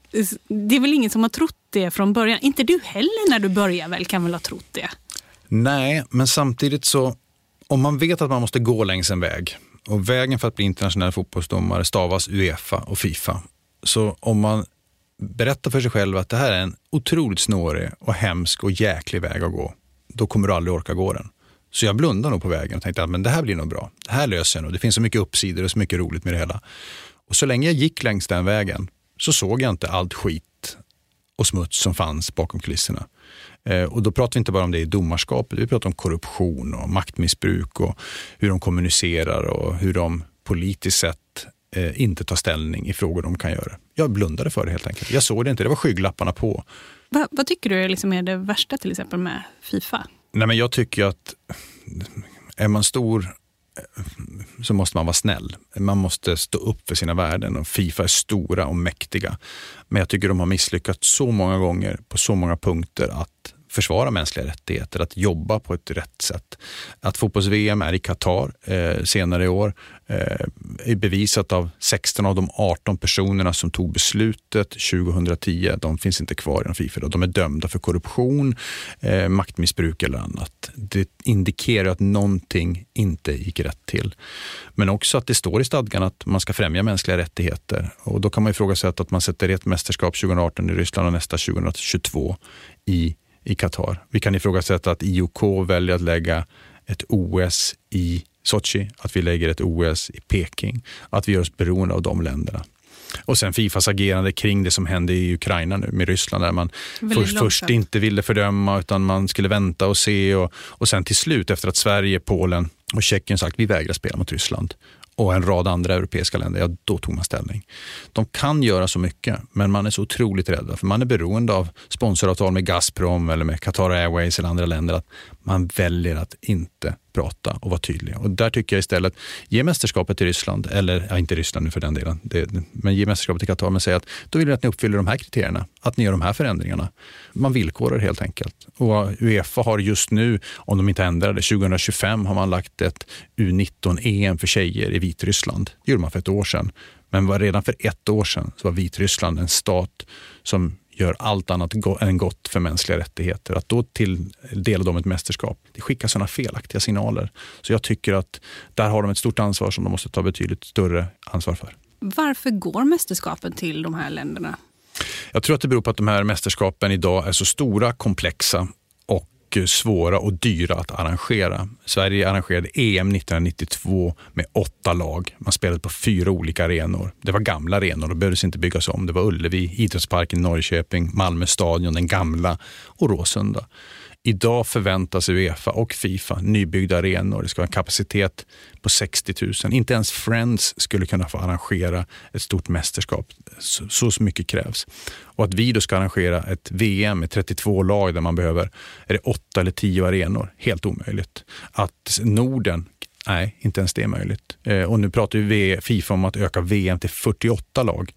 Det är väl ingen som har trott det från början. Inte du heller när du började väl kan väl ha trott det? Nej, men samtidigt så om man vet att man måste gå längs en väg och vägen för att bli internationell fotbollsdomare stavas Uefa och Fifa. Så om man berättar för sig själv att det här är en otroligt snårig och hemsk och jäklig väg att gå, då kommer du aldrig orka gå den. Så jag blundade nog på vägen och tänkte att men det här blir nog bra. Det här löser jag nog. Det finns så mycket uppsidor och så mycket roligt med det hela. Och så länge jag gick längs den vägen så såg jag inte allt skit och smuts som fanns bakom kulisserna. Eh, och då pratar vi inte bara om det i domarskapet, vi pratar om korruption och maktmissbruk och hur de kommunicerar och hur de politiskt sett eh, inte tar ställning i frågor de kan göra. Jag blundade för det helt enkelt. Jag såg det inte, det var skygglapparna på. Va, vad tycker du liksom är det värsta till exempel med Fifa? Nej, men jag tycker att är man stor så måste man vara snäll. Man måste stå upp för sina värden och Fifa är stora och mäktiga. Men jag tycker de har misslyckats så många gånger på så många punkter att försvara mänskliga rättigheter, att jobba på ett rätt sätt. Att fotbolls-VM är i Qatar eh, senare i år eh, är bevisat av 16 av de 18 personerna som tog beslutet 2010. De finns inte kvar inom Fifa. De är dömda för korruption, eh, maktmissbruk eller annat. Det indikerar att någonting inte gick rätt till. Men också att det står i stadgan att man ska främja mänskliga rättigheter. Och då kan man ifrågasätta att man sätter ett mästerskap 2018 i Ryssland och nästa 2022 i, i Qatar. Vi kan ifrågasätta att IOK väljer att lägga ett OS i Sochi, att vi lägger ett OS i Peking, att vi gör oss beroende av de länderna. Och sen Fifas agerande kring det som hände i Ukraina nu med Ryssland där man först, först, inte ville fördöma utan man skulle vänta och se och, och sen till slut efter att Sverige, Polen och Tjeckien sagt vi vägrar spela mot Ryssland och en rad andra europeiska länder, ja då tog man ställning. De kan göra så mycket, men man är så otroligt rädd för man är beroende av sponsoravtal med Gazprom eller med Qatar Airways eller andra länder. att Man väljer att inte prata och vara tydliga. Och där tycker jag istället, ge mästerskapet till Ryssland, eller ja, inte Ryssland nu för den delen, det, men ge mästerskapet till Qatar, men säg att då vill vi att ni uppfyller de här kriterierna, att ni gör de här förändringarna. Man villkorar helt enkelt. Och Uefa har just nu, om de inte ändrar det, 2025 har man lagt ett U19-EM för tjejer i Vitryssland. Det gjorde man för ett år sedan. Men redan för ett år sedan så var Vitryssland en stat som gör allt annat än gott för mänskliga rättigheter. Att då tilldela dem ett mästerskap, det skickar sådana felaktiga signaler. Så jag tycker att där har de ett stort ansvar som de måste ta betydligt större ansvar för. Varför går mästerskapen till de här länderna? Jag tror att det beror på att de här mästerskapen idag är så stora, komplexa svåra och dyra att arrangera. Sverige arrangerade EM 1992 med åtta lag. Man spelade på fyra olika arenor. Det var gamla arenor och behövdes inte byggas om. Det var Ullevi, Idrottsparken i Norrköping, Malmö stadion, den gamla och Råsunda. Idag förväntas Uefa och Fifa nybyggda arenor. Det ska vara en kapacitet på 60 000. Inte ens Friends skulle kunna få arrangera ett stort mästerskap. Så, så mycket krävs. Och att vi då ska arrangera ett VM med 32 lag där man behöver är det 8 eller 10 arenor, helt omöjligt. Att Norden Nej, inte ens det är möjligt. Eh, och nu pratar ju Fifa om att öka VM till 48 lag.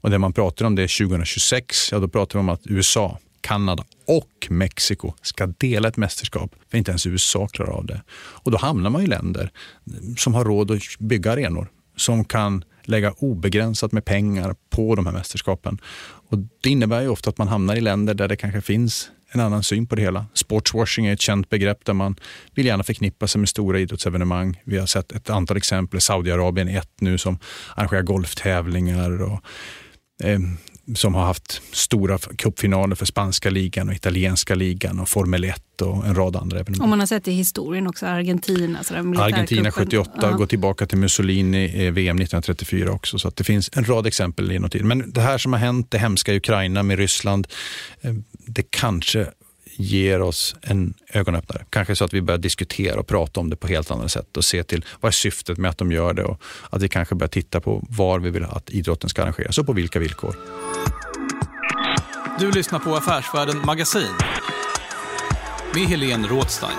Och när man pratar om det 2026, ja då pratar vi om att USA Kanada och Mexiko ska dela ett mästerskap, för inte ens USA klarar av det. Och då hamnar man i länder som har råd att bygga arenor, som kan lägga obegränsat med pengar på de här mästerskapen. Och det innebär ju ofta att man hamnar i länder där det kanske finns en annan syn på det hela. Sportswashing är ett känt begrepp där man vill gärna förknippa sig med stora idrottsevenemang. Vi har sett ett antal exempel. Saudiarabien är ett nu som arrangerar golftävlingar och eh, som har haft stora cupfinaler för spanska ligan och italienska ligan och Formel 1 och en rad andra evenemang. Och man har sett i historien också, Argentina. Argentina 78, ja. går tillbaka till Mussolini, VM 1934 också. Så det finns en rad exempel genom tiden. Men det här som har hänt, det hemska i Ukraina med Ryssland, eh, det kanske ger oss en ögonöppnare. Kanske så att vi börjar diskutera och prata om det på helt andra sätt och se till vad är syftet med att de gör det och att vi kanske börjar titta på var vi vill att idrotten ska arrangeras och på vilka villkor. Du lyssnar på Affärsvärlden Magasin med Helene Rådstein.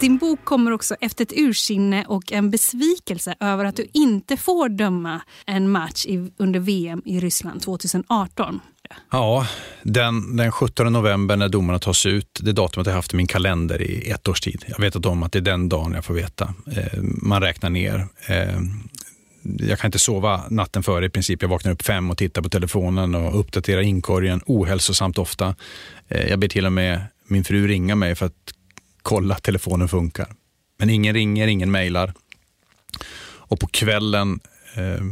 Din bok kommer också efter ett ursinne och en besvikelse över att du inte får döma en match i, under VM i Ryssland 2018. Ja, den, den 17 november när domarna tas ut, det datumet har jag haft i min kalender i ett års tid. Jag vet om att det är den dagen jag får veta. Eh, man räknar ner. Eh, jag kan inte sova natten före i princip. Jag vaknar upp fem och tittar på telefonen och uppdaterar inkorgen ohälsosamt ofta. Eh, jag ber till och med min fru ringa mig för att kolla att telefonen funkar. Men ingen ringer, ingen mejlar. Och på kvällen eh,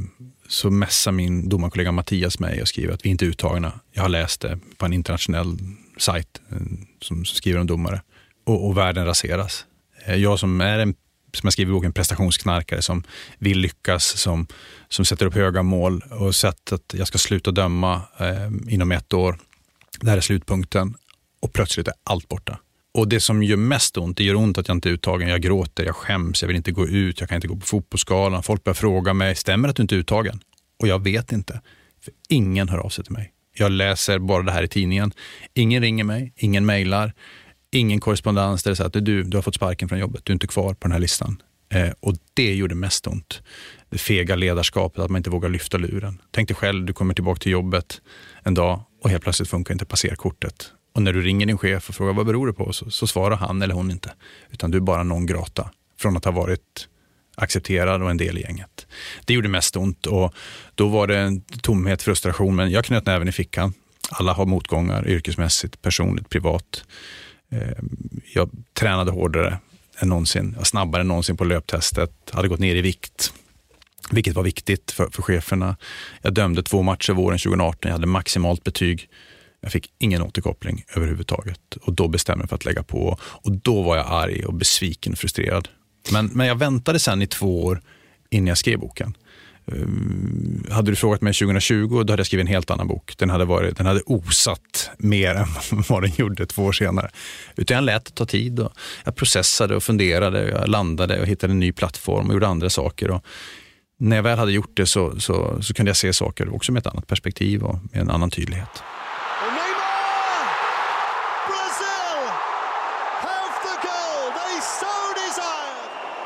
så messar min domarkollega Mattias mig och skriver att vi inte är uttagna. Jag har läst det på en internationell sajt eh, som skriver om domare. Och, och världen raseras. Eh, jag som är en som jag skriver i boken, prestationsknarkare som vill lyckas, som, som sätter upp höga mål och sett att jag ska sluta döma eh, inom ett år. Det här är slutpunkten och plötsligt är allt borta. Och det som gör mest ont, det gör ont att jag inte är uttagen. Jag gråter, jag skäms, jag vill inte gå ut, jag kan inte gå på fotbollsskalan. Folk börjar fråga mig, stämmer det att du inte är uttagen? Och jag vet inte. För ingen hör av sig till mig. Jag läser bara det här i tidningen. Ingen ringer mig, ingen mejlar, ingen korrespondens där det säger att du, du har fått sparken från jobbet, du är inte kvar på den här listan. Eh, och det gjorde mest ont. Det fega ledarskapet, att man inte vågar lyfta luren. Tänk dig själv, du kommer tillbaka till jobbet en dag och helt plötsligt funkar inte passerkortet. Och när du ringer din chef och frågar vad beror det på så, så svarar han eller hon inte. Utan du är bara någon grata från att ha varit accepterad och en del i gänget. Det gjorde mest ont och då var det en tomhet, frustration, men jag knöt näven i fickan. Alla har motgångar, yrkesmässigt, personligt, privat. Ehm, jag tränade hårdare än någonsin, snabbare än någonsin på löptestet, hade gått ner i vikt, vilket var viktigt för, för cheferna. Jag dömde två matcher våren 2018, jag hade maximalt betyg. Jag fick ingen återkoppling överhuvudtaget och då bestämde jag för att lägga på och då var jag arg och besviken och frustrerad. Men, men jag väntade sen i två år innan jag skrev boken. Um, hade du frågat mig 2020, då hade jag skrivit en helt annan bok. Den hade, varit, den hade osat mer än [LAUGHS] vad den gjorde två år senare. Utan jag lät det ta tid. Och jag processade och funderade, jag landade och hittade en ny plattform och gjorde andra saker. Och när jag väl hade gjort det så, så, så kunde jag se saker också med ett annat perspektiv och med en annan tydlighet.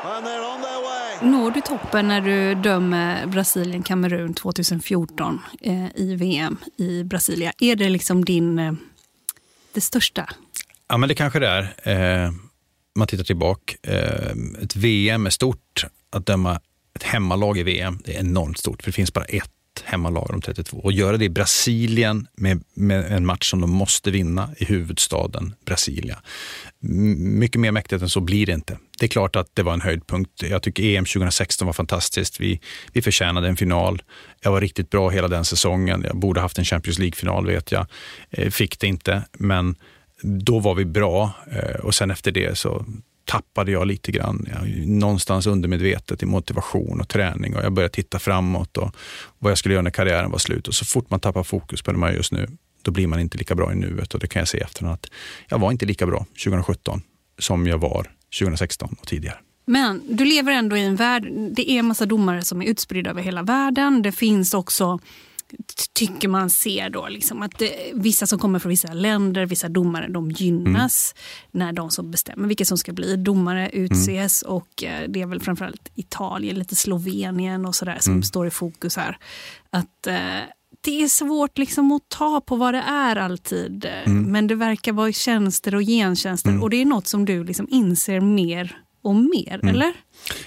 Når du toppen när du dömer Brasilien-Kamerun 2014 eh, i VM i Brasilia? Är det liksom din, eh, det största? Ja, men det kanske det är. Eh, man tittar tillbaka. Eh, ett VM är stort. Att döma ett hemmalag i VM, det är enormt stort. För det finns bara ett hemmalag de 32. Och göra det i Brasilien med, med, en match som de måste vinna i huvudstaden Brasilia. Mycket mer mäktigt än så blir det inte. Det är klart att det var en höjdpunkt. Jag tycker EM 2016 var fantastiskt. Vi, vi förtjänade en final. Jag var riktigt bra hela den säsongen. Jag borde haft en Champions League-final vet jag. Eh, fick det inte, men då var vi bra eh, och sen efter det så tappade jag lite grann. Jag, någonstans undermedvetet i motivation och träning och jag började titta framåt och vad jag skulle göra när karriären var slut. Och så fort man tappar fokus på det man gör just nu, då blir man inte lika bra i nuet och det kan jag se efter att jag var inte lika bra 2017 som jag var 2016 och tidigare. Men du lever ändå i en värld, det är en massa domare som är utspridda över hela världen. Det finns också tycker man ser då liksom att det, vissa som kommer från vissa länder, vissa domare, de gynnas mm. när de som bestämmer vilka som ska bli domare utses. Mm. Och eh, det är väl framförallt Italien, lite Slovenien och sådär som mm. står i fokus här. Att eh, det är svårt liksom att ta på vad det är alltid. Mm. Men det verkar vara tjänster och gentjänster mm. och det är något som du liksom inser mer och mer, mm. eller?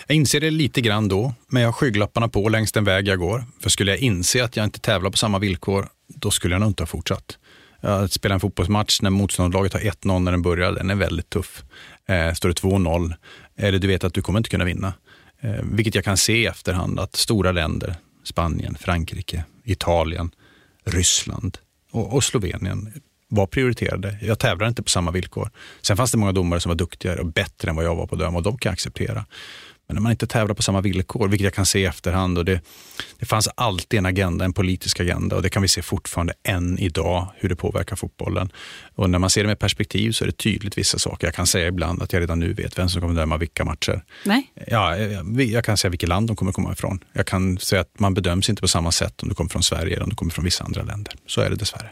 Jag inser det lite grann då, men jag har skygglapparna på längs den väg jag går. För skulle jag inse att jag inte tävlar på samma villkor, då skulle jag nog inte ha fortsatt. Att spela en fotbollsmatch när motståndarlaget har 1-0 när den börjar, den är väldigt tuff. Eh, står det 2-0, eller du vet att du kommer inte kunna vinna. Eh, vilket jag kan se i efterhand att stora länder, Spanien, Frankrike, Italien, Ryssland och, och Slovenien var prioriterade. Jag tävlar inte på samma villkor. Sen fanns det många domare som var duktigare och bättre än vad jag var på att döma och de kan jag acceptera. Men när man inte tävlar på samma villkor, vilket jag kan se i efterhand. Och det, det fanns alltid en agenda, en politisk agenda och det kan vi se fortfarande än idag, hur det påverkar fotbollen. Och när man ser det med perspektiv så är det tydligt vissa saker. Jag kan säga ibland att jag redan nu vet vem som kommer döma vilka matcher. Nej. Ja, jag kan säga vilket land de kommer komma ifrån. Jag kan säga att man bedöms inte på samma sätt om du kommer från Sverige eller om du kommer från vissa andra länder. Så är det dessvärre.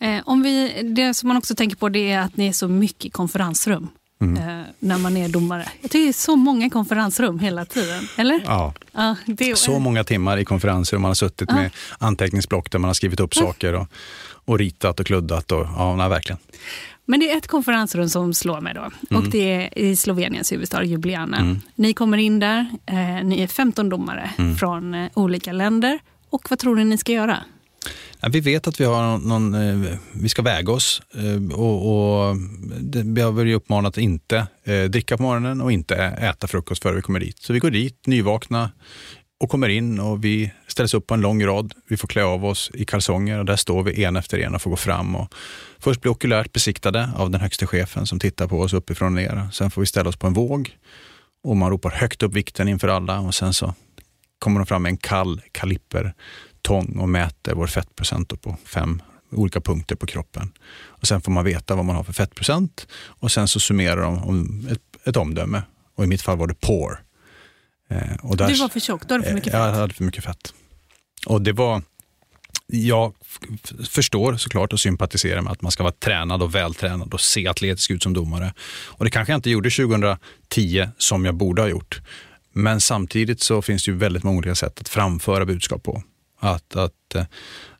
Eh, om vi, det som man också tänker på det är att ni är så mycket i konferensrum. Eh, när man är domare. Jag tycker det är så många konferensrum hela tiden. Eller? Ja. Ja, är, Så många timmar i konferenser och man har suttit med anteckningsblock där man har skrivit upp saker och, och ritat och kluddat. Och, ja, nej, verkligen. Men det är ett konferensrum som slår mig då. Och det är i Sloveniens huvudstad Ljubljana. Ni kommer in där, eh, ni är 15 domare från eh, olika länder. Och vad tror ni ni ska göra? Vi vet att vi, har någon, eh, vi ska väga oss eh, och, och vi har väl uppmanat att inte eh, dricka på morgonen och inte äta frukost före vi kommer dit. Så vi går dit nyvakna och kommer in och vi ställs upp på en lång rad. Vi får klä av oss i kalsonger och där står vi en efter en och får gå fram och först bli okulärt besiktade av den högste chefen som tittar på oss uppifrån och ner. Sen får vi ställa oss på en våg och man ropar högt upp vikten inför alla och sen så kommer de fram med en kall kaliper tång och mäter vår fettprocent på fem olika punkter på kroppen. Och Sen får man veta vad man har för fettprocent och sen så summerar de om ett, ett omdöme. Och I mitt fall var det poor. Eh, där, Du var för tjock, du hade för mycket Eh, Jag fett. hade för mycket fett. Och det var... Jag förstår såklart och sympatiserar med att man ska vara tränad och vältränad och se atletisk ut som domare. Och det kanske jag inte gjorde 2010 som jag borde ha gjort. Men samtidigt så finns det ju väldigt många olika sätt att framföra budskap på. Att, att,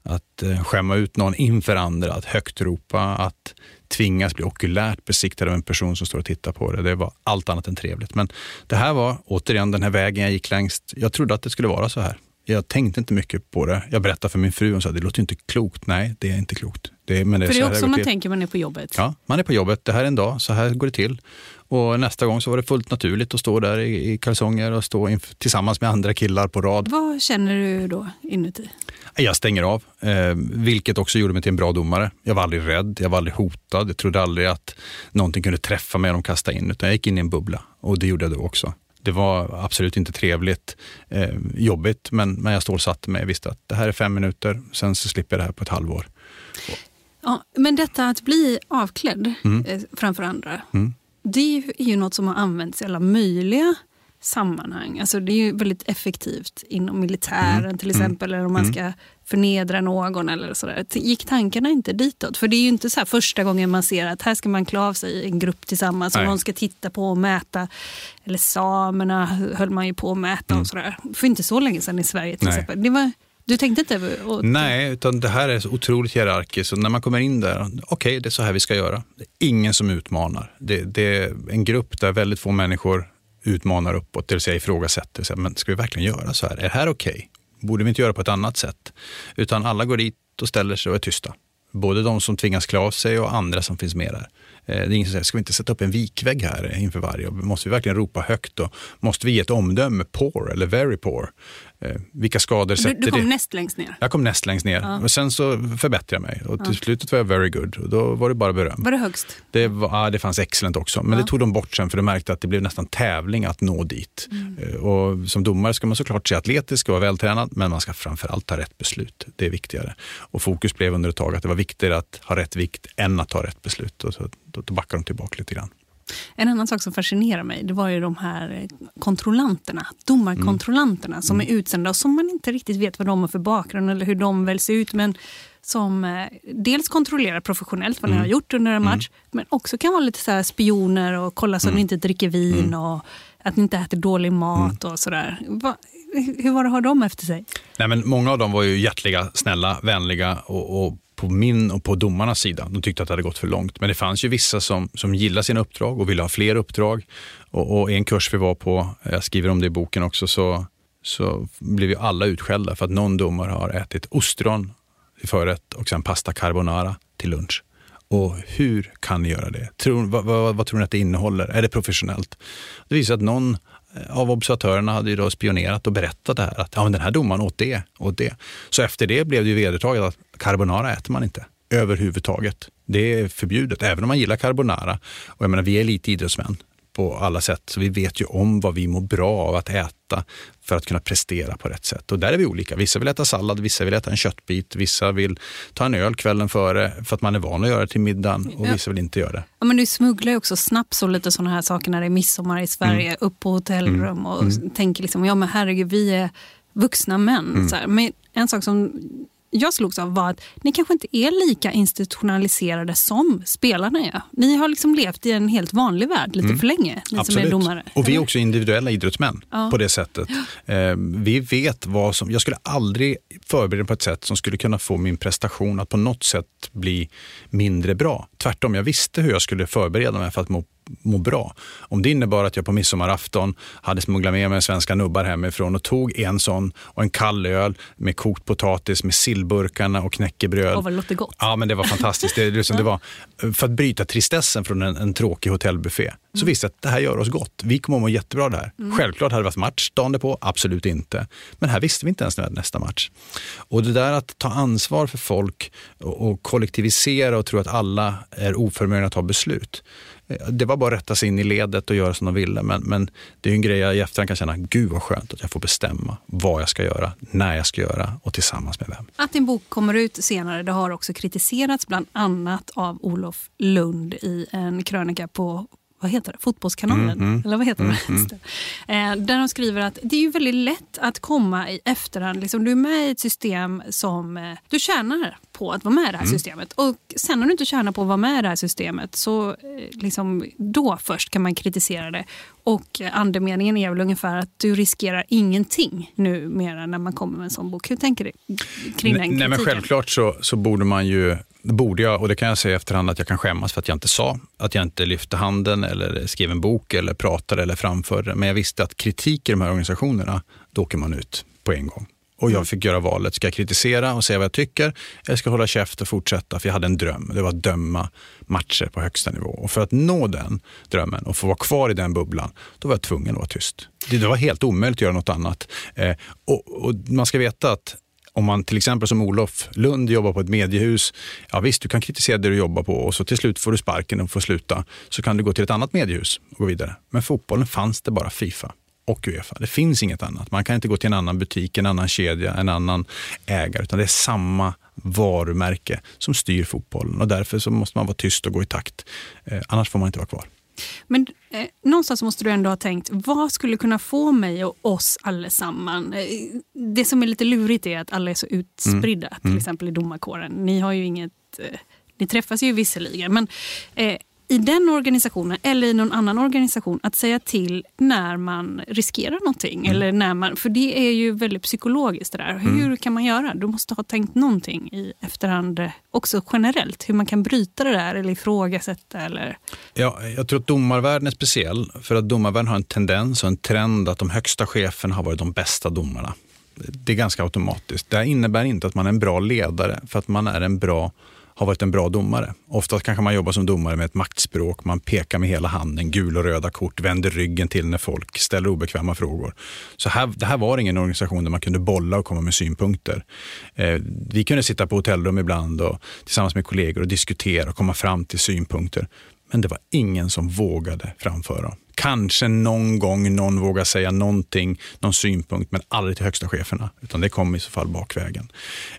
att eh, skämma ut någon inför andra, att högt ropa, att tvingas bli okulärt besiktad av en person som står och tittar på det. Det var allt annat än trevligt. Men det här var återigen den här vägen jag gick längst. Jag trodde att det skulle vara så här. Jag tänkte inte mycket på det. Jag berättade för min fru och sa det låter inte klokt. Nej, det är inte klokt. Det men det är För det så är också man till. tänker man är på jobbet. Ja, man är på jobbet. Det här är en dag, så här går det till. Och nästa gång så var det fullt naturligt att stå där i, i kalsonger och stå inf- tillsammans med andra killar på rad. Vad känner du då inuti? Jag stänger av, eh, vilket också gjorde mig till en bra domare. Jag var aldrig rädd, jag var aldrig hotad. Jag trodde aldrig att någonting kunde träffa mig om de kastade in, utan jag gick in i en bubbla. Och det gjorde jag då också. Det var absolut inte trevligt, eh, jobbigt, men, men jag stålsatte mig. Jag visste att det här är fem minuter, sen så slipper jag det här på ett halvår. Ja, men detta att bli avklädd eh, framför andra, Mm. Det är ju, något som har använts i alla möjliga sammanhang. Alltså det är ju väldigt effektivt inom militären Mm. till exempel, eller om man ska förnedra någon eller sådär. Gick tankarna inte ditåt? För det är ju inte så första gången man ser att här ska man klä av sig i en grupp tillsammans och Nej. någon ska titta på och mäta. Eller samerna höll man ju på att mäta och sådär. För inte så länge sedan i Sverige till Mm. Nej. exempel. Det var, du tänkte inte Och... Nej, utan det här är så otroligt hierarkiskt. Så när man kommer in där, okej, det är så här vi ska göra. Det är ingen som utmanar. Det, det är en grupp där väldigt få människor utmanar uppåt, det vill säga ifrågasätter. Men ska vi verkligen göra så här? Är det här okej? Borde vi inte göra på ett annat sätt? Utan alla går dit och ställer sig och är tysta. Både de som tvingas klä av sig och andra som finns med där. Eh, det är ingen som säger, ska vi inte sätta upp en vikvägg här inför varje? Måste vi verkligen ropa högt? Och måste vi ge ett omdöme, poor eller very poor? Eh, Vilka skador sätter du kom det? näst längst ner. Jag kom näst längst ner och sen så förbättrade jag mig och till slutet var jag very good och då var det bara beröm. Var det högst? Det, var, ja, det fanns excellent också, men det tog de bort sen för de märkte att det blev nästan tävling att nå dit. Eh, Och som domare ska man såklart se atletisk och vara vältränad, men man ska framförallt ta rätt beslut. Det är viktigare. Och fokus blev under ett tag att det var viktigare att ha rätt vikt än att ta rätt beslut. Och så, då, då backar de tillbaka lite grann. En annan sak som fascinerar mig det var ju de här kontrollanterna, domarkontrollanterna som är utsända och som man inte riktigt vet vad de har för bakgrund eller hur de väljs ut. Men som eh, dels kontrollerar professionellt vad ni har gjort under en match men också kan vara lite så spioner och kolla så att ni inte dricker vin och att ni inte äter dålig mat och sådär. Va, hur var det att ha dem efter sig? Nej, men många av dem var ju hjärtliga, snälla, vänliga och, och på min och på domarnas sida. De tyckte att det hade gått för långt. Men det fanns ju vissa som, som gillade sina uppdrag och ville ha fler uppdrag. Och, och en kurs vi var på, jag skriver om det i boken också, så, så blev ju alla utskällda för att någon domare har ätit ostron till förrätt och sen pasta carbonara till lunch. Och hur kan ni göra det? Tror, vad, vad, vad tror ni att det innehåller? Är det professionellt? Det visar att någon eh, av observatörerna hade ju då spionerat och berättat det här. Att ja, men den här domaren åt det, åt det. Så efter det blev det ju vedertaget att carbonara äter man inte överhuvudtaget. Det är förbjudet, även om man gillar carbonara. Och jag menar, vi är elitidrottsmän på alla sätt, så vi vet ju om vad vi mår bra av att äta för att kunna prestera på rätt sätt. Och där är vi olika. Vissa vill äta sallad, vissa vill äta en köttbit, vissa vill ta en öl kvällen före för att man är van att göra det till middagen och vissa vill inte göra det. Ja, men du smugglar ju också snaps och lite sådana här saker när det är midsommar i Sverige, Mm. upp på hotellrum och tänker liksom, ja men herregud, vi är vuxna män. Mm. Så här. Men en sak som jag slogs av var att ni kanske inte är lika institutionaliserade som spelarna är. Ni har liksom levt i en helt vanlig värld lite för länge, ni Absolut. som är domare. Och vi är eller? också individuella idrottsmän Ja. på det sättet. Eh, vi vet vad som... Jag skulle aldrig förbereda på ett sätt som skulle kunna få min prestation att på något sätt bli mindre bra. Tvärtom, jag visste hur jag skulle förbereda mig för att må, må bra. Om det innebar att jag på midsommarafton hade smugglat med mig svenska nubbar hemifrån och tog en sån och en kall öl med kokt potatis med sillburkarna och knäckebröd. Åh, vad det låter gott. Ja, men det var fantastiskt. Det, liksom, [LAUGHS] det var, för att bryta tristessen från en, en tråkig hotellbuffé så visste jag att det här gör oss gott. Vi kommer att må jättebra där. Självklart hade det varit match dagen på, absolut inte. Men här visste vi inte ens när nästa match. Och det där att ta ansvar för folk och, och kollektivisera och tro att alla är oförmögna att ta beslut. Det var bara att rätta sig in i ledet och göra som de ville. Men, men det är en grej jag i efterhand kan känna, gud vad skönt att jag får bestämma vad jag ska göra, när jag ska göra och tillsammans med vem. Att din bok kommer ut senare det har också kritiserats bland annat av Olof Lund i en krönika på vad heter det? Fotbollskanalen? Eller vad heter det? [LAUGHS] Eh, där de skriver att det är ju väldigt lätt att komma i efterhand. Liksom, du är med i ett system som eh, du tjänar på att vara med i det här systemet. Och sen när du inte tjänar på att vara med i det här systemet så eh, liksom, då först kan man kritisera det. Och andemeningen är väl ungefär att du riskerar ingenting numera när man kommer med en sån bok. Hur tänker du kring den kritiken? nej, men självklart så, så borde man ju, borde jag, och det kan jag säga i efterhand att jag kan skämmas för att jag inte sa, att jag inte lyfte handen eller skrev en bok eller pratade eller framförde. Men jag visste att kritik i de här organisationerna, då åker man ut på en gång. Och jag fick göra valet, ska jag kritisera och säga vad jag tycker eller ska jag hålla käft och fortsätta? För jag hade en dröm, det var att döma matcher på högsta nivå. Och för att nå den drömmen och få vara kvar i den bubblan, då var jag tvungen att vara tyst. Det, det var helt omöjligt att göra något annat. Eh, och, och man ska veta att om man till exempel som Olof Lund jobbar på ett mediehus, ja visst du kan kritisera det du jobbar på och så till slut får du sparken och får sluta. Så kan du gå till ett annat mediehus och gå vidare. Men fotbollen fanns det bara Fifa och Uefa. Det finns inget annat. Man kan inte gå till en annan butik, en annan kedja, en annan ägare, utan det är samma varumärke som styr fotbollen och därför så måste man vara tyst och gå i takt. Eh, annars får man inte vara kvar. Men eh, någonstans måste du ändå ha tänkt, vad skulle kunna få mig och oss allesammans? Eh, det som är lite lurigt är att alla är så utspridda, till exempel i domarkåren. Ni har ju inget... Eh, ni träffas ju visserligen, men eh, i den organisationen eller i någon annan organisation att säga till när man riskerar någonting. Eller när man, för det är ju väldigt psykologiskt det där. Hur kan man göra? Du måste ha tänkt någonting i efterhand också generellt. Hur man kan bryta det där eller ifrågasätta. Eller... Ja, jag tror att domarvärlden är speciell för att domarvärlden har en tendens och en trend att de högsta cheferna har varit de bästa domarna. Det är ganska automatiskt. Det innebär inte att man är en bra ledare för att man är en bra har varit en bra domare. Ofta kanske man jobbar som domare med ett maktspråk, man pekar med hela handen, gula och röda kort, vänder ryggen till när folk ställer obekväma frågor. Så här, det här var ingen organisation där man kunde bolla och komma med synpunkter. Eh, vi kunde sitta på hotellrum ibland och tillsammans med kollegor och diskutera och komma fram till synpunkter. Men det var ingen som vågade framföra. Kanske någon gång någon vågar säga någonting, någon synpunkt, men aldrig till högsta cheferna. Utan det kommer i så fall bakvägen.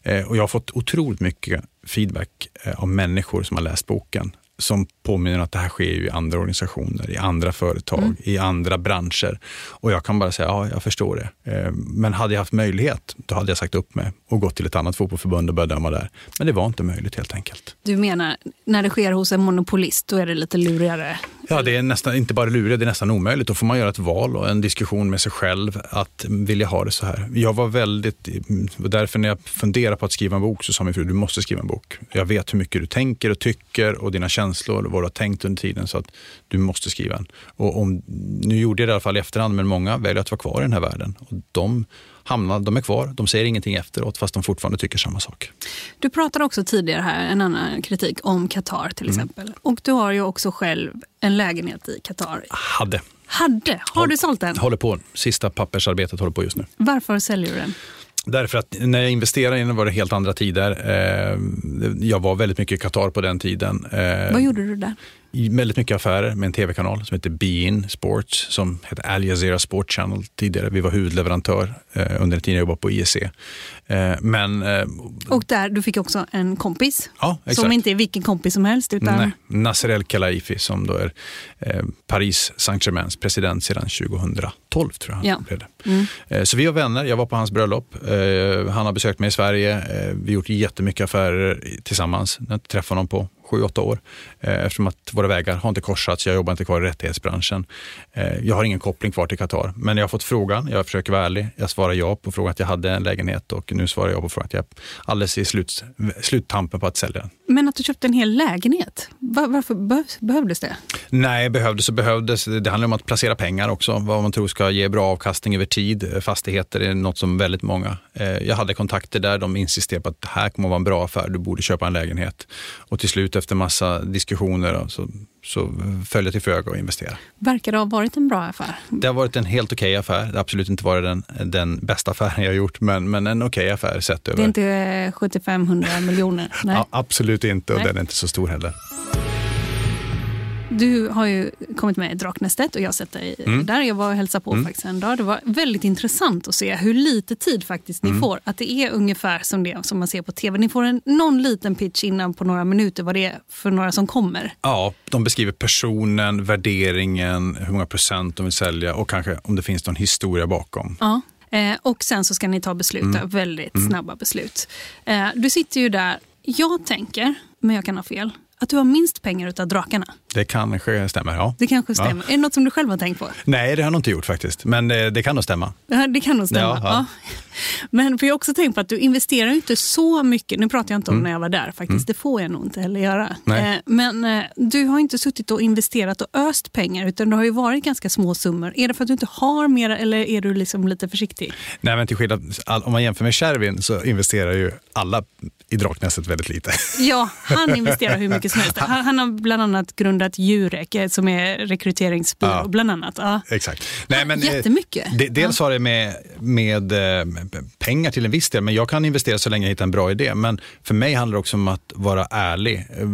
Eh, och jag har fått otroligt mycket feedback eh, av människor som har läst boken som påminner att det här sker i andra organisationer, i andra företag, i andra branscher. Och jag kan bara säga, ja, jag förstår det. Eh, Men hade jag haft möjlighet, då hade jag sagt upp mig och gått till ett annat fotbollsförbund och börjat döma där. Men det var inte möjligt helt enkelt. Du menar, när det sker hos en monopolist, då är det lite lurigare? Ja, det är nästan inte bara lurigt, det är nästan omöjligt. Då får man göra ett val och en diskussion med sig själv att vilja ha det så här. Jag var väldigt, därför när jag funderar på att skriva en bok så sa min fru, du måste skriva en bok. Jag vet hur mycket du tänker och tycker och dina känslor och vad du har tänkt under tiden så att du måste skriva en. Och om, nu gjorde jag det i alla fall i efterhand, men många väljer att vara kvar i den här världen. Och de hamnar, de är kvar, de säger ingenting efteråt fast de fortfarande tycker samma sak. Du pratade också tidigare här, en annan kritik, om Qatar till Mm. exempel. Och du har ju också själv en lägenhet i Qatar. Hade. Hade. Har du sålt den? Håller på. Sista pappersarbetet håller på just nu. Varför säljer du den? Därför att när jag investerade i den var det helt andra tider. Eh, jag var väldigt mycket i Qatar på den tiden. Eh, Vad gjorde du där? Väldigt mycket affärer med en tv-kanal som heter Bein Sports, som hette Al Jazeera Sport Channel tidigare. Vi var huvudleverantör eh, under den tiden jag jobbade på IEC. Eh, men, eh, och där, du fick också en kompis, ja, som inte är vilken kompis som helst. Utan... Nej, Nasser El Khelaifi som då är eh, Paris Saint-Germains president sedan 2012 tror jag. Ja. Blev det. Mm. Eh, så vi var vänner, jag var på hans bröllop. Eh, han har besökt mig i Sverige. vi har gjort jättemycket affärer tillsammans. Jag träffade honom på sju, åtta år. Eh, eftersom att våra vägar har inte korsats. Jag jobbar inte kvar i rättighetsbranschen. Eh, jag har ingen koppling kvar till Qatar. Men jag har fått frågan. Jag försöker vara ärlig. Jag svarar ja på frågan att jag hade en lägenhet och nu svarar jag på frågan att jag är alldeles i slut, sluttampen på att sälja den. Men att du köpte en hel lägenhet, varför behövdes det? Nej, behövdes och behövdes. Det handlar om att placera pengar också. Vad man tror ska ge bra avkastning över tid. Eh, fastigheter är något som väldigt många. Eh, jag hade kontakter där. De insisterade på att det här kommer att vara en bra affär. Du borde köpa en lägenhet. Och till slut efter massa diskussioner så, så föll jag till föga och investera. Verkar det ha varit en bra affär? Det har varit en helt okej okay affär. Det har absolut inte varit den, den bästa affären jag har gjort, men, men en okej okay affär sett över... Det är inte 75-100 miljoner? Nej. Ja, absolut inte och Nej. den är inte så stor heller. Du har ju kommit med i Draknästet och jag har sett dig mm. där. Jag var och hälsade på mm. faktiskt en dag. Det var väldigt intressant att se hur lite tid faktiskt ni mm. får. Att det är ungefär som det som man ser på tv. Ni får en, någon liten pitch innan på några minuter vad det är för några som kommer. Ja, de beskriver personen, värderingen, hur många procent de vill sälja och kanske om det finns någon historia bakom. Ja. Eh, och sen så ska ni ta beslut, mm. väldigt mm. snabba beslut. Eh, du sitter ju där. Jag tänker, men jag kan ha fel, att du har minst pengar utav drakarna. Det kanske stämmer, ja. Det kanske stämmer. Ja. Är det något som du själv har tänkt på? Nej, det har jag nog inte gjort faktiskt. Men det, det kan nog stämma. Ja, det kan nog stämma. Ja, ja. [LAUGHS] Men för jag har också tänkt på att du investerar inte så mycket. Nu pratar jag inte om mm. när jag var där faktiskt. Mm. Det får jag nog inte heller göra. Nej. Eh, men eh, du har inte suttit och investerat och öst pengar utan det har ju varit ganska små summor. Är det för att du inte har mer eller är du liksom lite försiktig? Nej, men till skillnad, om man jämför med Shervin så investerar ju alla i Draknästet väldigt lite. Ja, han [LAUGHS] investerar hur mycket som helst. Han, han har bland annat grundat Jurek eh, som är rekryteringsbyrå. Ja, bland annat. Ja. Exakt. Nej, men, Jättemycket. De, dels har det med, med pengar till en viss del, men jag kan investera så länge jag hittar en bra idé. Men för mig handlar det också om att vara ärlig. Eh,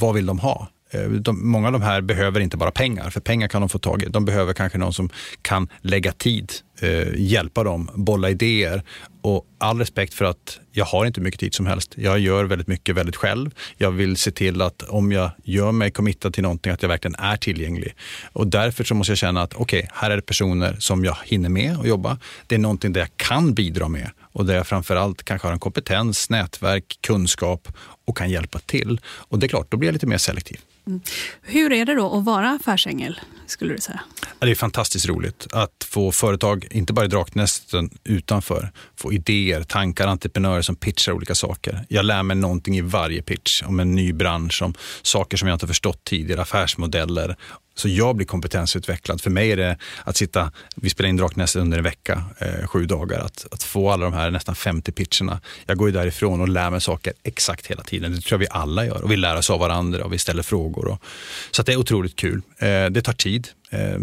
vad vill de ha? Eh, de, många av de här behöver inte bara pengar, för pengar kan de få tag i. De behöver kanske någon som kan lägga tid, eh, hjälpa dem, bolla idéer. Och all respekt för att jag har inte mycket tid som helst. Jag gör väldigt mycket väldigt själv. Jag vill se till att om jag gör mig committad till någonting, att jag verkligen är tillgänglig. Och därför så måste jag känna att okej, okay, här är det personer som jag hinner med att jobba. Det är någonting där jag kan bidra med och där jag framförallt kanske har en kompetens, nätverk, kunskap och kan hjälpa till. Och det är klart, då blir jag lite mer selektiv. Mm. Hur är det då att vara affärsängel, skulle du säga? Det är fantastiskt roligt att få företag, inte bara i Draknästen, utanför, få idéer, tankar, entreprenörer som pitchar olika saker. Jag lär mig någonting i varje pitch om en ny bransch, om saker som jag inte förstått tidigare, affärsmodeller så jag blir kompetensutvecklad. För mig är det att sitta, vi spelar in Draknästet under en vecka, eh, sju dagar, att, att få alla de här nästan 50 pitcherna. Jag går ju därifrån och lär mig saker exakt hela tiden. Det tror jag vi alla gör och vi lär oss av varandra och vi ställer frågor. Och, så det är otroligt kul. Eh, det tar tid. Eh,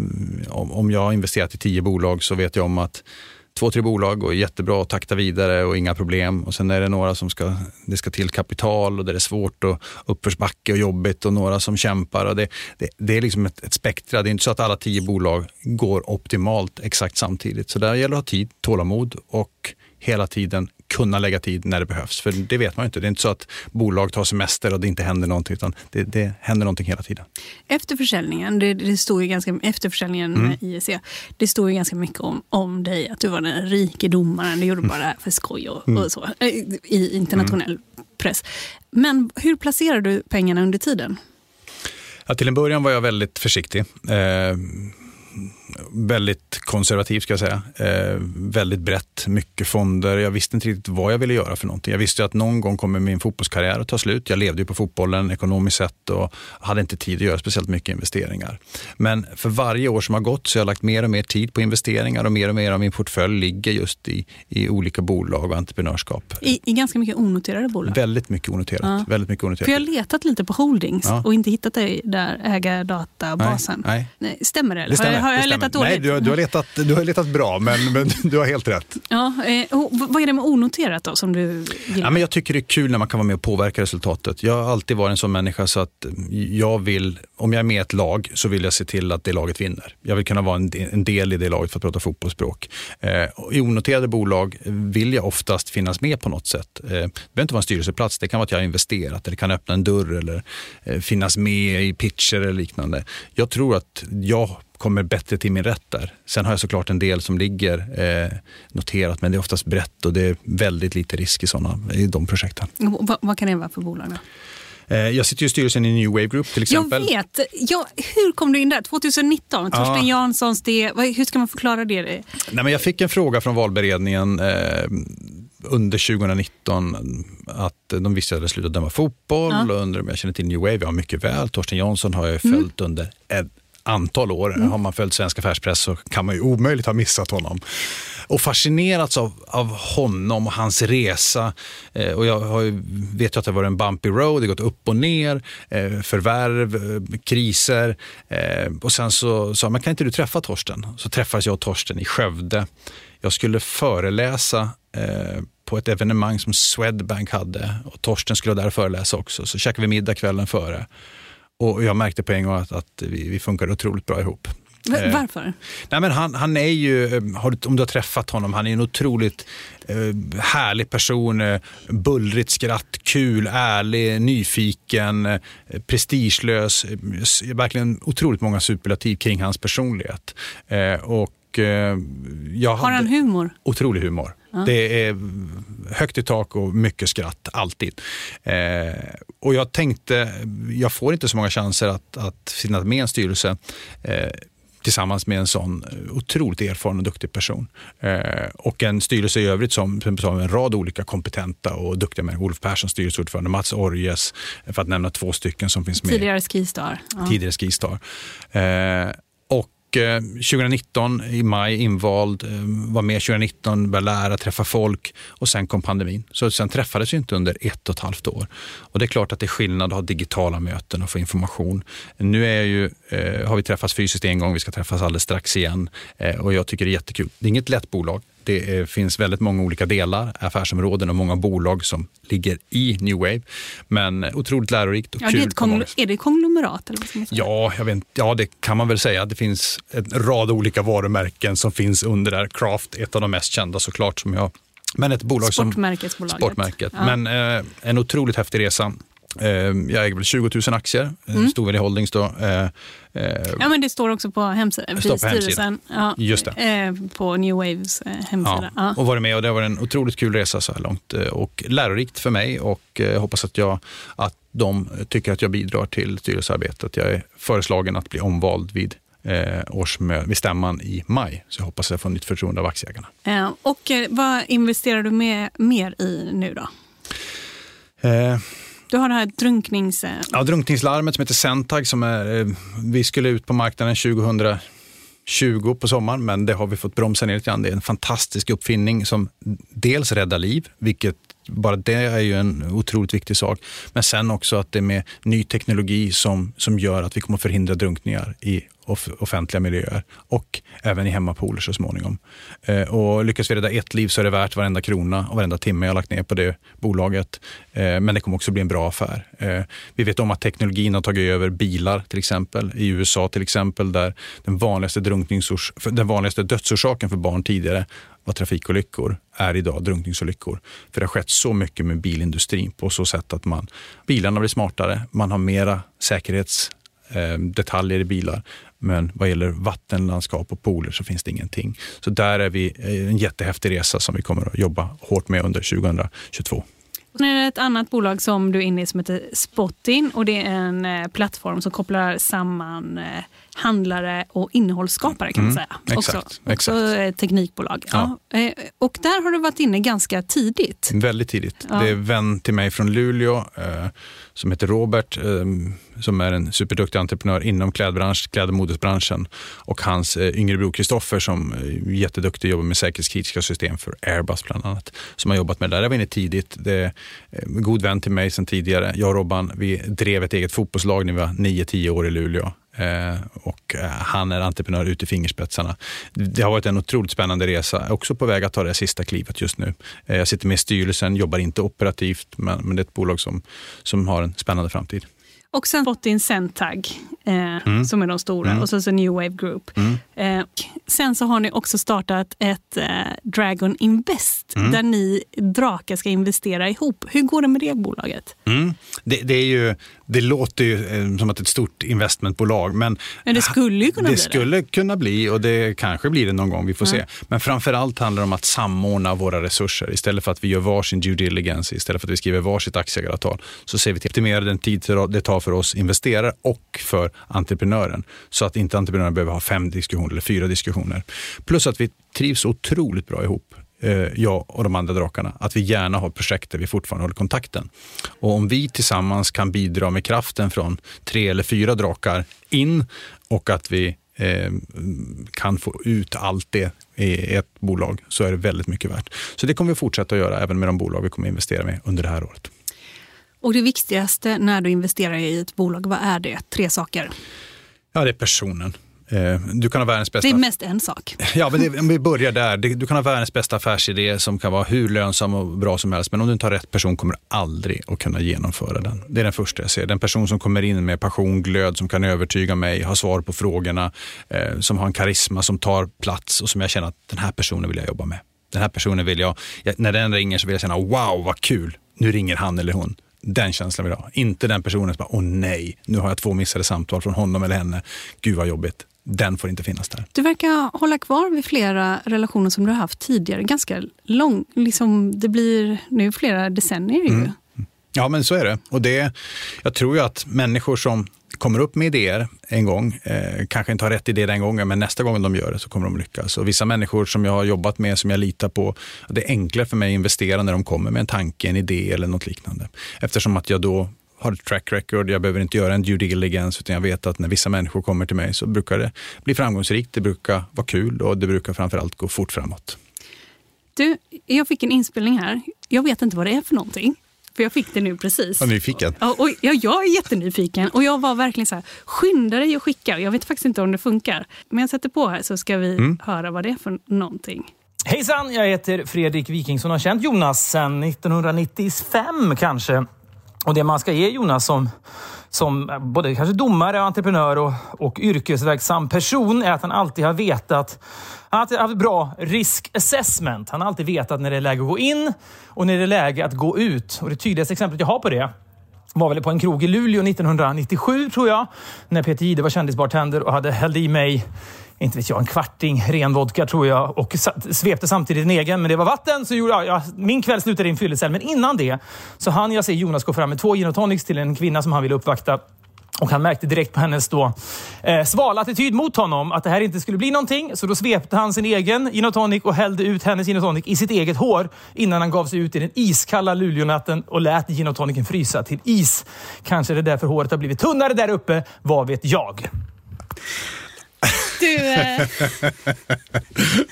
om, om jag har investerat i tio bolag så vet jag om att två, tre bolag och jättebra att takta vidare och inga problem. Och sen är det några som ska, det ska till kapital och där det är svårt och uppförsbacke och jobbigt och några som kämpar. Och det, det, det är liksom ett, ett spektra. Det är inte så att alla tio bolag går optimalt exakt samtidigt. Så där gäller det att ha tid, tålamod och hela tiden kunna lägga tid när det behövs. För det vet man ju inte. Det är inte så att bolag tar semester och det inte händer någonting, utan det, det händer någonting hela tiden. Efter försäljningen, det, det stod ju ganska, efter försäljningen mm. med IEC, det stod ju ganska mycket om, om dig, att du var den rike domaren, du gjorde mm. bara det här för skoj och, mm. och så, eh, i internationell press. Men hur placerar du pengarna under tiden? Ja, till en början var jag väldigt försiktig. Eh, väldigt konservativ ska jag säga. Eh, väldigt brett, mycket fonder. Jag visste inte riktigt vad jag ville göra för någonting. Jag visste att någon gång kommer min fotbollskarriär att ta slut. Jag levde ju på fotbollen ekonomiskt sett och hade inte tid att göra speciellt mycket investeringar. Men för varje år som har gått så har jag lagt mer och mer tid på investeringar och mer och mer av min portfölj ligger just i, i olika bolag och entreprenörskap. I, I ganska mycket onoterade bolag? Väldigt mycket onoterat. Ja. Väldigt mycket onoterat. För jag har letat lite på holdings ja. och inte hittat dig där ägardatabasen. Nej, nej. Stämmer det? Det stämmer. har jag det letat stämmer. dåligt? Nej, du, har- du, har letat, du har letat bra, men, men [LAUGHS] du har helt rätt. Ja, eh, vad är det med onoterat då som du gillar? Ja, men jag tycker det är kul när man kan vara med och påverka resultatet. Jag har alltid varit en sån människa så att jag vill, om jag är med i ett lag så vill jag se till att det laget vinner. Jag vill kunna vara en en del i det laget för att prata fotbollsspråk. Eh, I onoterade bolag vill jag oftast finnas med på något sätt. Eh, det behöver inte vara en styrelseplats, det kan vara att jag har investerat eller kan öppna en dörr eller eh, finnas med i pitcher eller liknande. Jag tror att jag kommer bättre till min rätt där. Sen har jag såklart en del som ligger eh, noterat, men det är oftast brett och det är väldigt lite risk i, såna, i de projekten. Vad, vad kan det vara för bolag då? Eh, jag sitter ju i styrelsen i New Wave Group till exempel. Jag vet. Ja, hur kom du in där? 2019, Torsten Ja. Janssons det. Hur ska man förklara det? Nej, men jag fick en fråga från valberedningen eh, under 2019 att de visste att jag hade slutat döma fotboll Ja. och undrade om jag känner till New Wave. Ja, mycket väl. Torsten Jansson har jag följt under ett antal år. Har man följt svensk affärspress så kan man ju omöjligt ha missat honom. Och fascinerats av, av honom och hans resa. Eh, och jag har vet ju att det var en bumpy road, det har gått upp och ner, eh, förvärv, eh, kriser. Eh, och sen så sa man kan inte du träffa Torsten? Så träffades jag och Torsten i Skövde. Jag skulle föreläsa eh, på ett evenemang som Swedbank hade och Torsten skulle där föreläsa också. Så käkade vi middag kvällen före. Och jag märkte på en gång att, att vi, vi funkade otroligt bra ihop. Eh, Varför? Nej, men han, han är ju, eh, du, om du har träffat honom, han är en otroligt eh, härlig person. Eh, bullrigt skratt, kul, ärlig, nyfiken, eh, prestigelös. Eh, verkligen otroligt många superlativ kring hans personlighet. Eh, och, eh, jag Har han humor? Otrolig humor. Det är högt i tak och mycket skratt, alltid. Eh, och jag tänkte, jag får inte så många chanser att, att sitta med en styrelse eh, tillsammans med en sån otroligt erfaren och duktig person. Eh, och en styrelse i övrigt som, som består av en rad olika kompetenta och duktiga människor. Olof Persson, styrelseordförande, Mats Orjes, för att nämna två stycken som finns med Tidigare Skistar. Ja. tidigare Skistar. Eh, och eh, 2019 i maj invald, eh, var med 2019, började lära, träffa folk och sen kom pandemin. Så sen träffades vi inte under ett och ett halvt år. Och det är klart att det är skillnad att ha digitala möten och få information. Nu är ju, eh, har vi träffats fysiskt en gång, vi ska träffas alldeles strax igen eh, och jag tycker det är jättekul. Det är inget lätt bolag. Det eh, finns väldigt många olika delar, affärsområden och många bolag som ligger i New Wave. Men eh, otroligt lärorikt och Ja, det är, kul. ett kongl- är det konglomerat? Eller vad? Ja, jag vet, ja, det kan man väl säga. Det finns en rad olika varumärken som finns under där. Craft, ett av de mest kända såklart. Som jag, men ett bolag som Sportmärkesbolaget. Sportmärket. Ja. Men eh, en otroligt häftig resa. Eh, jag äger väl 20 000 aktier, Mm. Storvd Holdings då. Eh, Ja, men det står också på hemsidan. Det står på. Ja, Just Eh, på New Waves eh, hemsida. Ja, och varit med och det har varit en otroligt kul resa så här långt eh, och lärorikt för mig och eh, hoppas att, jag, att de tycker att jag bidrar till styrelsearbetet. Jag är föreslagen att bli omvald vid eh, årsmö- vid stämman i maj, så jag hoppas att jag får nytt förtroende av aktieägarna. Eh, och eh, vad investerar du med, mer i nu då? Eh, du har det här drunknings... Ja, drunkningslarmet som heter Centag, som är, eh, vi skulle ut på marknaden 2020 på sommaren, men det har vi fått bromsa ner lite grann. Det är en fantastisk uppfinning som dels räddar liv, vilket bara det är ju en otroligt viktig sak. Men sen också att det är med ny teknologi som, som gör att vi kommer förhindra drunkningar i off offentliga miljöer och även i hemmapooler så småningom. Eh, och lyckas vi rädda ett liv så är det värt varenda krona och varenda timme jag lagt ner på det bolaget. Eh, men det kommer också bli en bra affär. Eh, vi vet om att teknologin har tagit över bilar till exempel. I USA till exempel där den vanligaste, den vanligaste dödsorsaken för barn tidigare var trafikolyckor är idag drunkningsolyckor. För det har skett så mycket med bilindustrin på så sätt att man, bilarna blir smartare, man har mera säkerhetsdetaljer eh, i bilar. Men vad gäller vattenlandskap och pooler så finns det ingenting. Så där är vi eh, en jättehäftig resa som vi kommer att jobba hårt med under 2022. Sen är det ett annat bolag som du är inne i som heter Spotin och det är en eh, plattform som kopplar samman eh, handlare och innehållsskapare kan man Mm, säga. exakt, också, också exakt. teknikbolag. Ja. Eh, Och där har du varit inne ganska tidigt. Väldigt tidigt. Ja. Det är en vän till mig från Luleå eh, som heter Robert, eh, som är en superduktig entreprenör inom klädbransch, kläd och modesbranschen. Och hans eh, yngre bror Kristoffer som är jätteduktig jobbar med säkerhetskritiska system för Airbus bland annat. Som har jobbat med det där. Jag var inne tidigt. Det är en god vän till mig sedan tidigare. Jag och Robban, vi drev ett eget fotbollslag när vi var 9-10 år i Luleå. Eh, och eh, han är entreprenör ut i fingerspetsarna. Det har varit en otroligt spännande resa, också på väg att ta det sista klivet just nu. Eh, jag sitter med i styrelsen, jobbar inte operativt, men, det är ett bolag som, som har en spännande framtid. Och sen fått in Centag, eh, mm. som är de stora, mm. och så, så New Wave Group. Mm. Eh, sen så har ni också startat ett eh, Dragon Invest, mm. där ni drakar ska investera ihop. Hur går det med det bolaget? Mm. Det, det, är ju det låter ju eh, som att ett stort investmentbolag. Men, men det skulle kunna det bli skulle det. kunna bli och det kanske blir det någon gång, vi får ja. se. Men framför allt handlar det om att samordna våra resurser. Istället för att vi gör varsin due diligence, istället för att vi skriver varsitt aktieägaravtal, så ser vi till att optimera den tid det tar för oss investerare och för entreprenören. Så att inte entreprenören behöver ha fem diskussioner eller fyra diskussioner. Plus att vi trivs otroligt bra ihop jag och de andra drakarna, att vi gärna har projekt där vi fortfarande håller kontakten. Och om vi tillsammans kan bidra med kraften från tre eller fyra drakar in och att vi eh, kan få ut allt det i ett bolag så är det väldigt mycket värt. Så det kommer vi fortsätta att göra även med de bolag vi kommer investera med under det här året. Och det viktigaste när du investerar i ett bolag, vad är det? Tre saker? Ja, det är personen. Eh, du kan ha världens bästa... Det är mest en sak. [LAUGHS] Ja, men det, om vi börjar där. Du kan ha världens bästa affärsidé som kan vara hur lönsam och bra som helst. Men om du inte har rätt person kommer du aldrig att kunna genomföra den. Det är den första jag ser. Den person som kommer in med passion, glöd, som kan övertyga mig, har svar på frågorna, eh, som har en karisma, som tar plats och som jag känner att den här personen vill jag jobba med. Den här personen vill jag, när den ringer så vill jag känna wow vad kul, nu ringer han eller hon. Den känslan vill jag ha. Inte den personen som bara, åh nej, nu har jag två missade samtal från honom eller henne. Gud vad jobbigt den får inte finnas där. Du verkar hålla kvar vid flera relationer som du har haft tidigare. Ganska lång, liksom, det blir nu flera decennier. Mm. Ja, men så är det. Och det. Jag tror ju att människor som kommer upp med idéer en gång, eh, kanske inte har rätt idé den gången, men nästa gång de gör det så kommer de lyckas. Och vissa människor som jag har jobbat med, som jag litar på, det är enklare för mig att investera när de kommer med en tanke, en idé eller något liknande. Eftersom att jag då har ett track record, jag behöver inte göra en due diligence, utan jag vet att när vissa människor kommer till mig så brukar det bli framgångsrikt, det brukar vara kul och det brukar framförallt gå fort framåt. Du, jag fick en inspelning här. Jag vet inte vad det är för någonting. För jag fick det nu precis. Var nyfiken? Ja, och, ja, jag är jättenyfiken. Och jag var verkligen så här, skynda dig och skicka. Jag vet faktiskt inte om det funkar. Men jag sätter på här så ska vi mm. höra vad det är för någonting. Hejsan! Jag heter Fredrik Wikingsson och har känt Jonas sedan 1995 kanske. Och det man ska ge Jonas som, som både kanske domare, entreprenör och, och yrkesverksam person är att han alltid har vetat han har alltid haft bra risk assessment. Han har alltid vetat när det är läge att gå in och när det är läge att gå ut. Och Det tydligaste exemplet jag har på det var väl på en krog i Luleå 1997, tror jag. När Peter Jihde var kändisbartender och hade hällt i mig inte vet jag, en kvarting ren vodka tror jag och svepte samtidigt en egen. Men det var vatten, så gjorde jag, ja, min kväll slutade i en fyllecell. Men innan det så hann jag se Jonas gå fram med två gin och tonics till en kvinna som han ville uppvakta. Och han märkte direkt på hennes då, eh, svala attityd mot honom att det här inte skulle bli någonting. Så då svepte han sin egen gin och tonic och hällde ut hennes gin och tonic i sitt eget hår innan han gav sig ut i den iskalla Luleånatten och lät gin och tonicen frysa till is. Kanske är det därför håret har blivit tunnare där uppe, vad vet jag? Du, eh, [LAUGHS]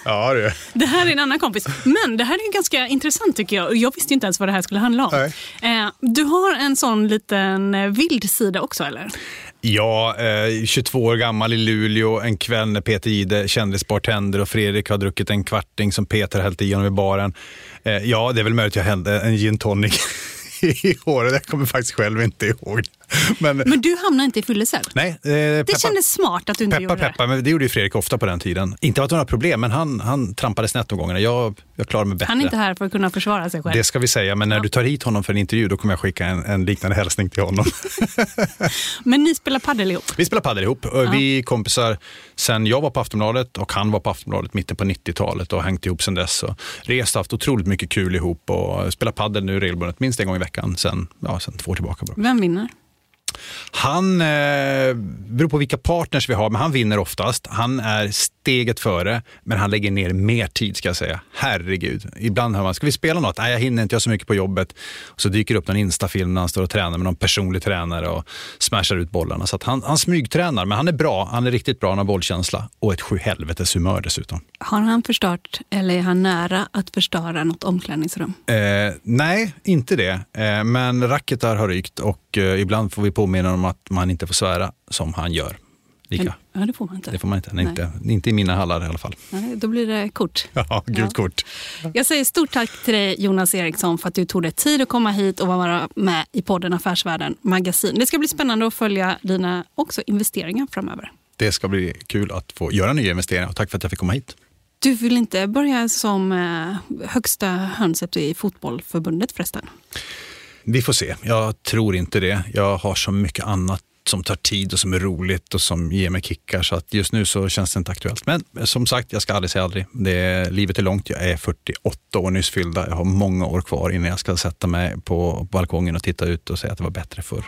ja, det. det här är en annan kompis. Men det här är ganska intressant tycker jag. Jag visste inte ens vad det här skulle handla om. Eh, du har en sån liten eh, vild sida också, eller? Ja, eh, 22 år gammal i Luleå, en kväll när Peter Jihde, kändisbartender och Fredrik har druckit en kvarting som Peter hällt i honom i baren. Eh, ja, det är väl möjligt att jag hände en gin tonic [LAUGHS] [LAUGHS] i håret. Jag kommer faktiskt själv inte ihåg. Men, men du hamnade inte i fyllecell? Nej. Eh, peppa, det kändes smart att du inte peppa, gjorde peppa, det. Men det gjorde ju Fredrik ofta på den tiden. Inte att det var några problem, men han, han trampade snett de gångerna. Jag, jag klarade mig bättre. Han är inte här för att kunna försvara sig själv. Det ska vi säga, men när ja. du tar hit honom för en intervju då kommer jag skicka en, en liknande hälsning till honom. [LAUGHS] men ni spelar padel ihop? Vi spelar padel ihop. Ja. Vi är kompisar sen jag var på Aftonbladet och han var på Aftonbladet mitten på 90-talet och hängt ihop sen dess. Och rest haft otroligt mycket kul ihop och spelar padel nu regelbundet, minst en gång i veckan sen, ja, sen två år tillbaka. Bara. Vem vinner? Han, eh, beror på vilka partners vi har, men han vinner oftast. Han är steget före, men han lägger ner mer tid ska jag säga. Herregud. Ibland hör man, ska vi spela något? Nej, jag hinner inte, jag har så mycket på jobbet. Och så dyker det upp någon instafilm när han står och tränar med någon personlig tränare och smashar ut bollarna. Så han, han smygtränar, men han är bra. Han är riktigt bra, han har bollkänsla och ett sjuhelvetes humör dessutom. Har han förstört, eller är han nära att förstöra något omklädningsrum? Eh, nej, inte det. Eh, men racketar har rykt och eh, ibland får vi påminna om att man inte får svära som han gör. Lika. Ja, det får man inte. Det får man inte. Nej. Inte, inte i mina hallar i alla fall. Nej, då blir det kort. [LAUGHS] Ja, gult kort. Jag säger stort tack till dig Jonas Eriksson för att du tog dig tid att komma hit och vara med i podden Affärsvärlden Magasin. Det ska bli spännande att följa dina också investeringar framöver. Det ska bli kul att få göra nya investeringar och tack för att jag fick komma hit. Du vill inte börja som eh, högsta hönset i fotbollförbundet förresten? Vi får se. Jag tror inte det. Jag har så mycket annat som tar tid och som är roligt och som ger mig kickar. Så att just nu så känns det inte aktuellt. Men eh, som sagt, jag ska aldrig säga aldrig. Det är, livet är långt. Jag är 48 år nyss fyllda. Jag har många år kvar innan jag ska sätta mig på balkongen och titta ut och säga att det var bättre förr.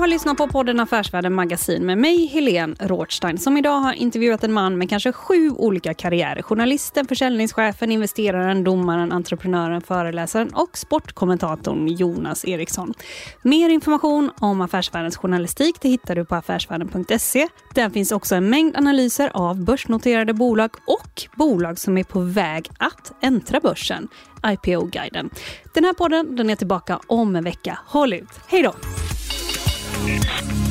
Har lyssnat på podden Affärsvärlden Magasin med mig, Helene Rothstein, som idag har intervjuat en man med kanske sju olika karriärer. Journalisten, försäljningschefen, investeraren, domaren, entreprenören, föreläsaren och sportkommentatorn Jonas Eriksson. Mer information om Affärsvärldens journalistik det hittar du på affärsvärlden.se. Där finns också en mängd analyser av börsnoterade bolag och bolag som är på väg att äntra börsen. IPO-guiden. Den här podden den är tillbaka om en vecka. Håll ut! Hej då! Peace.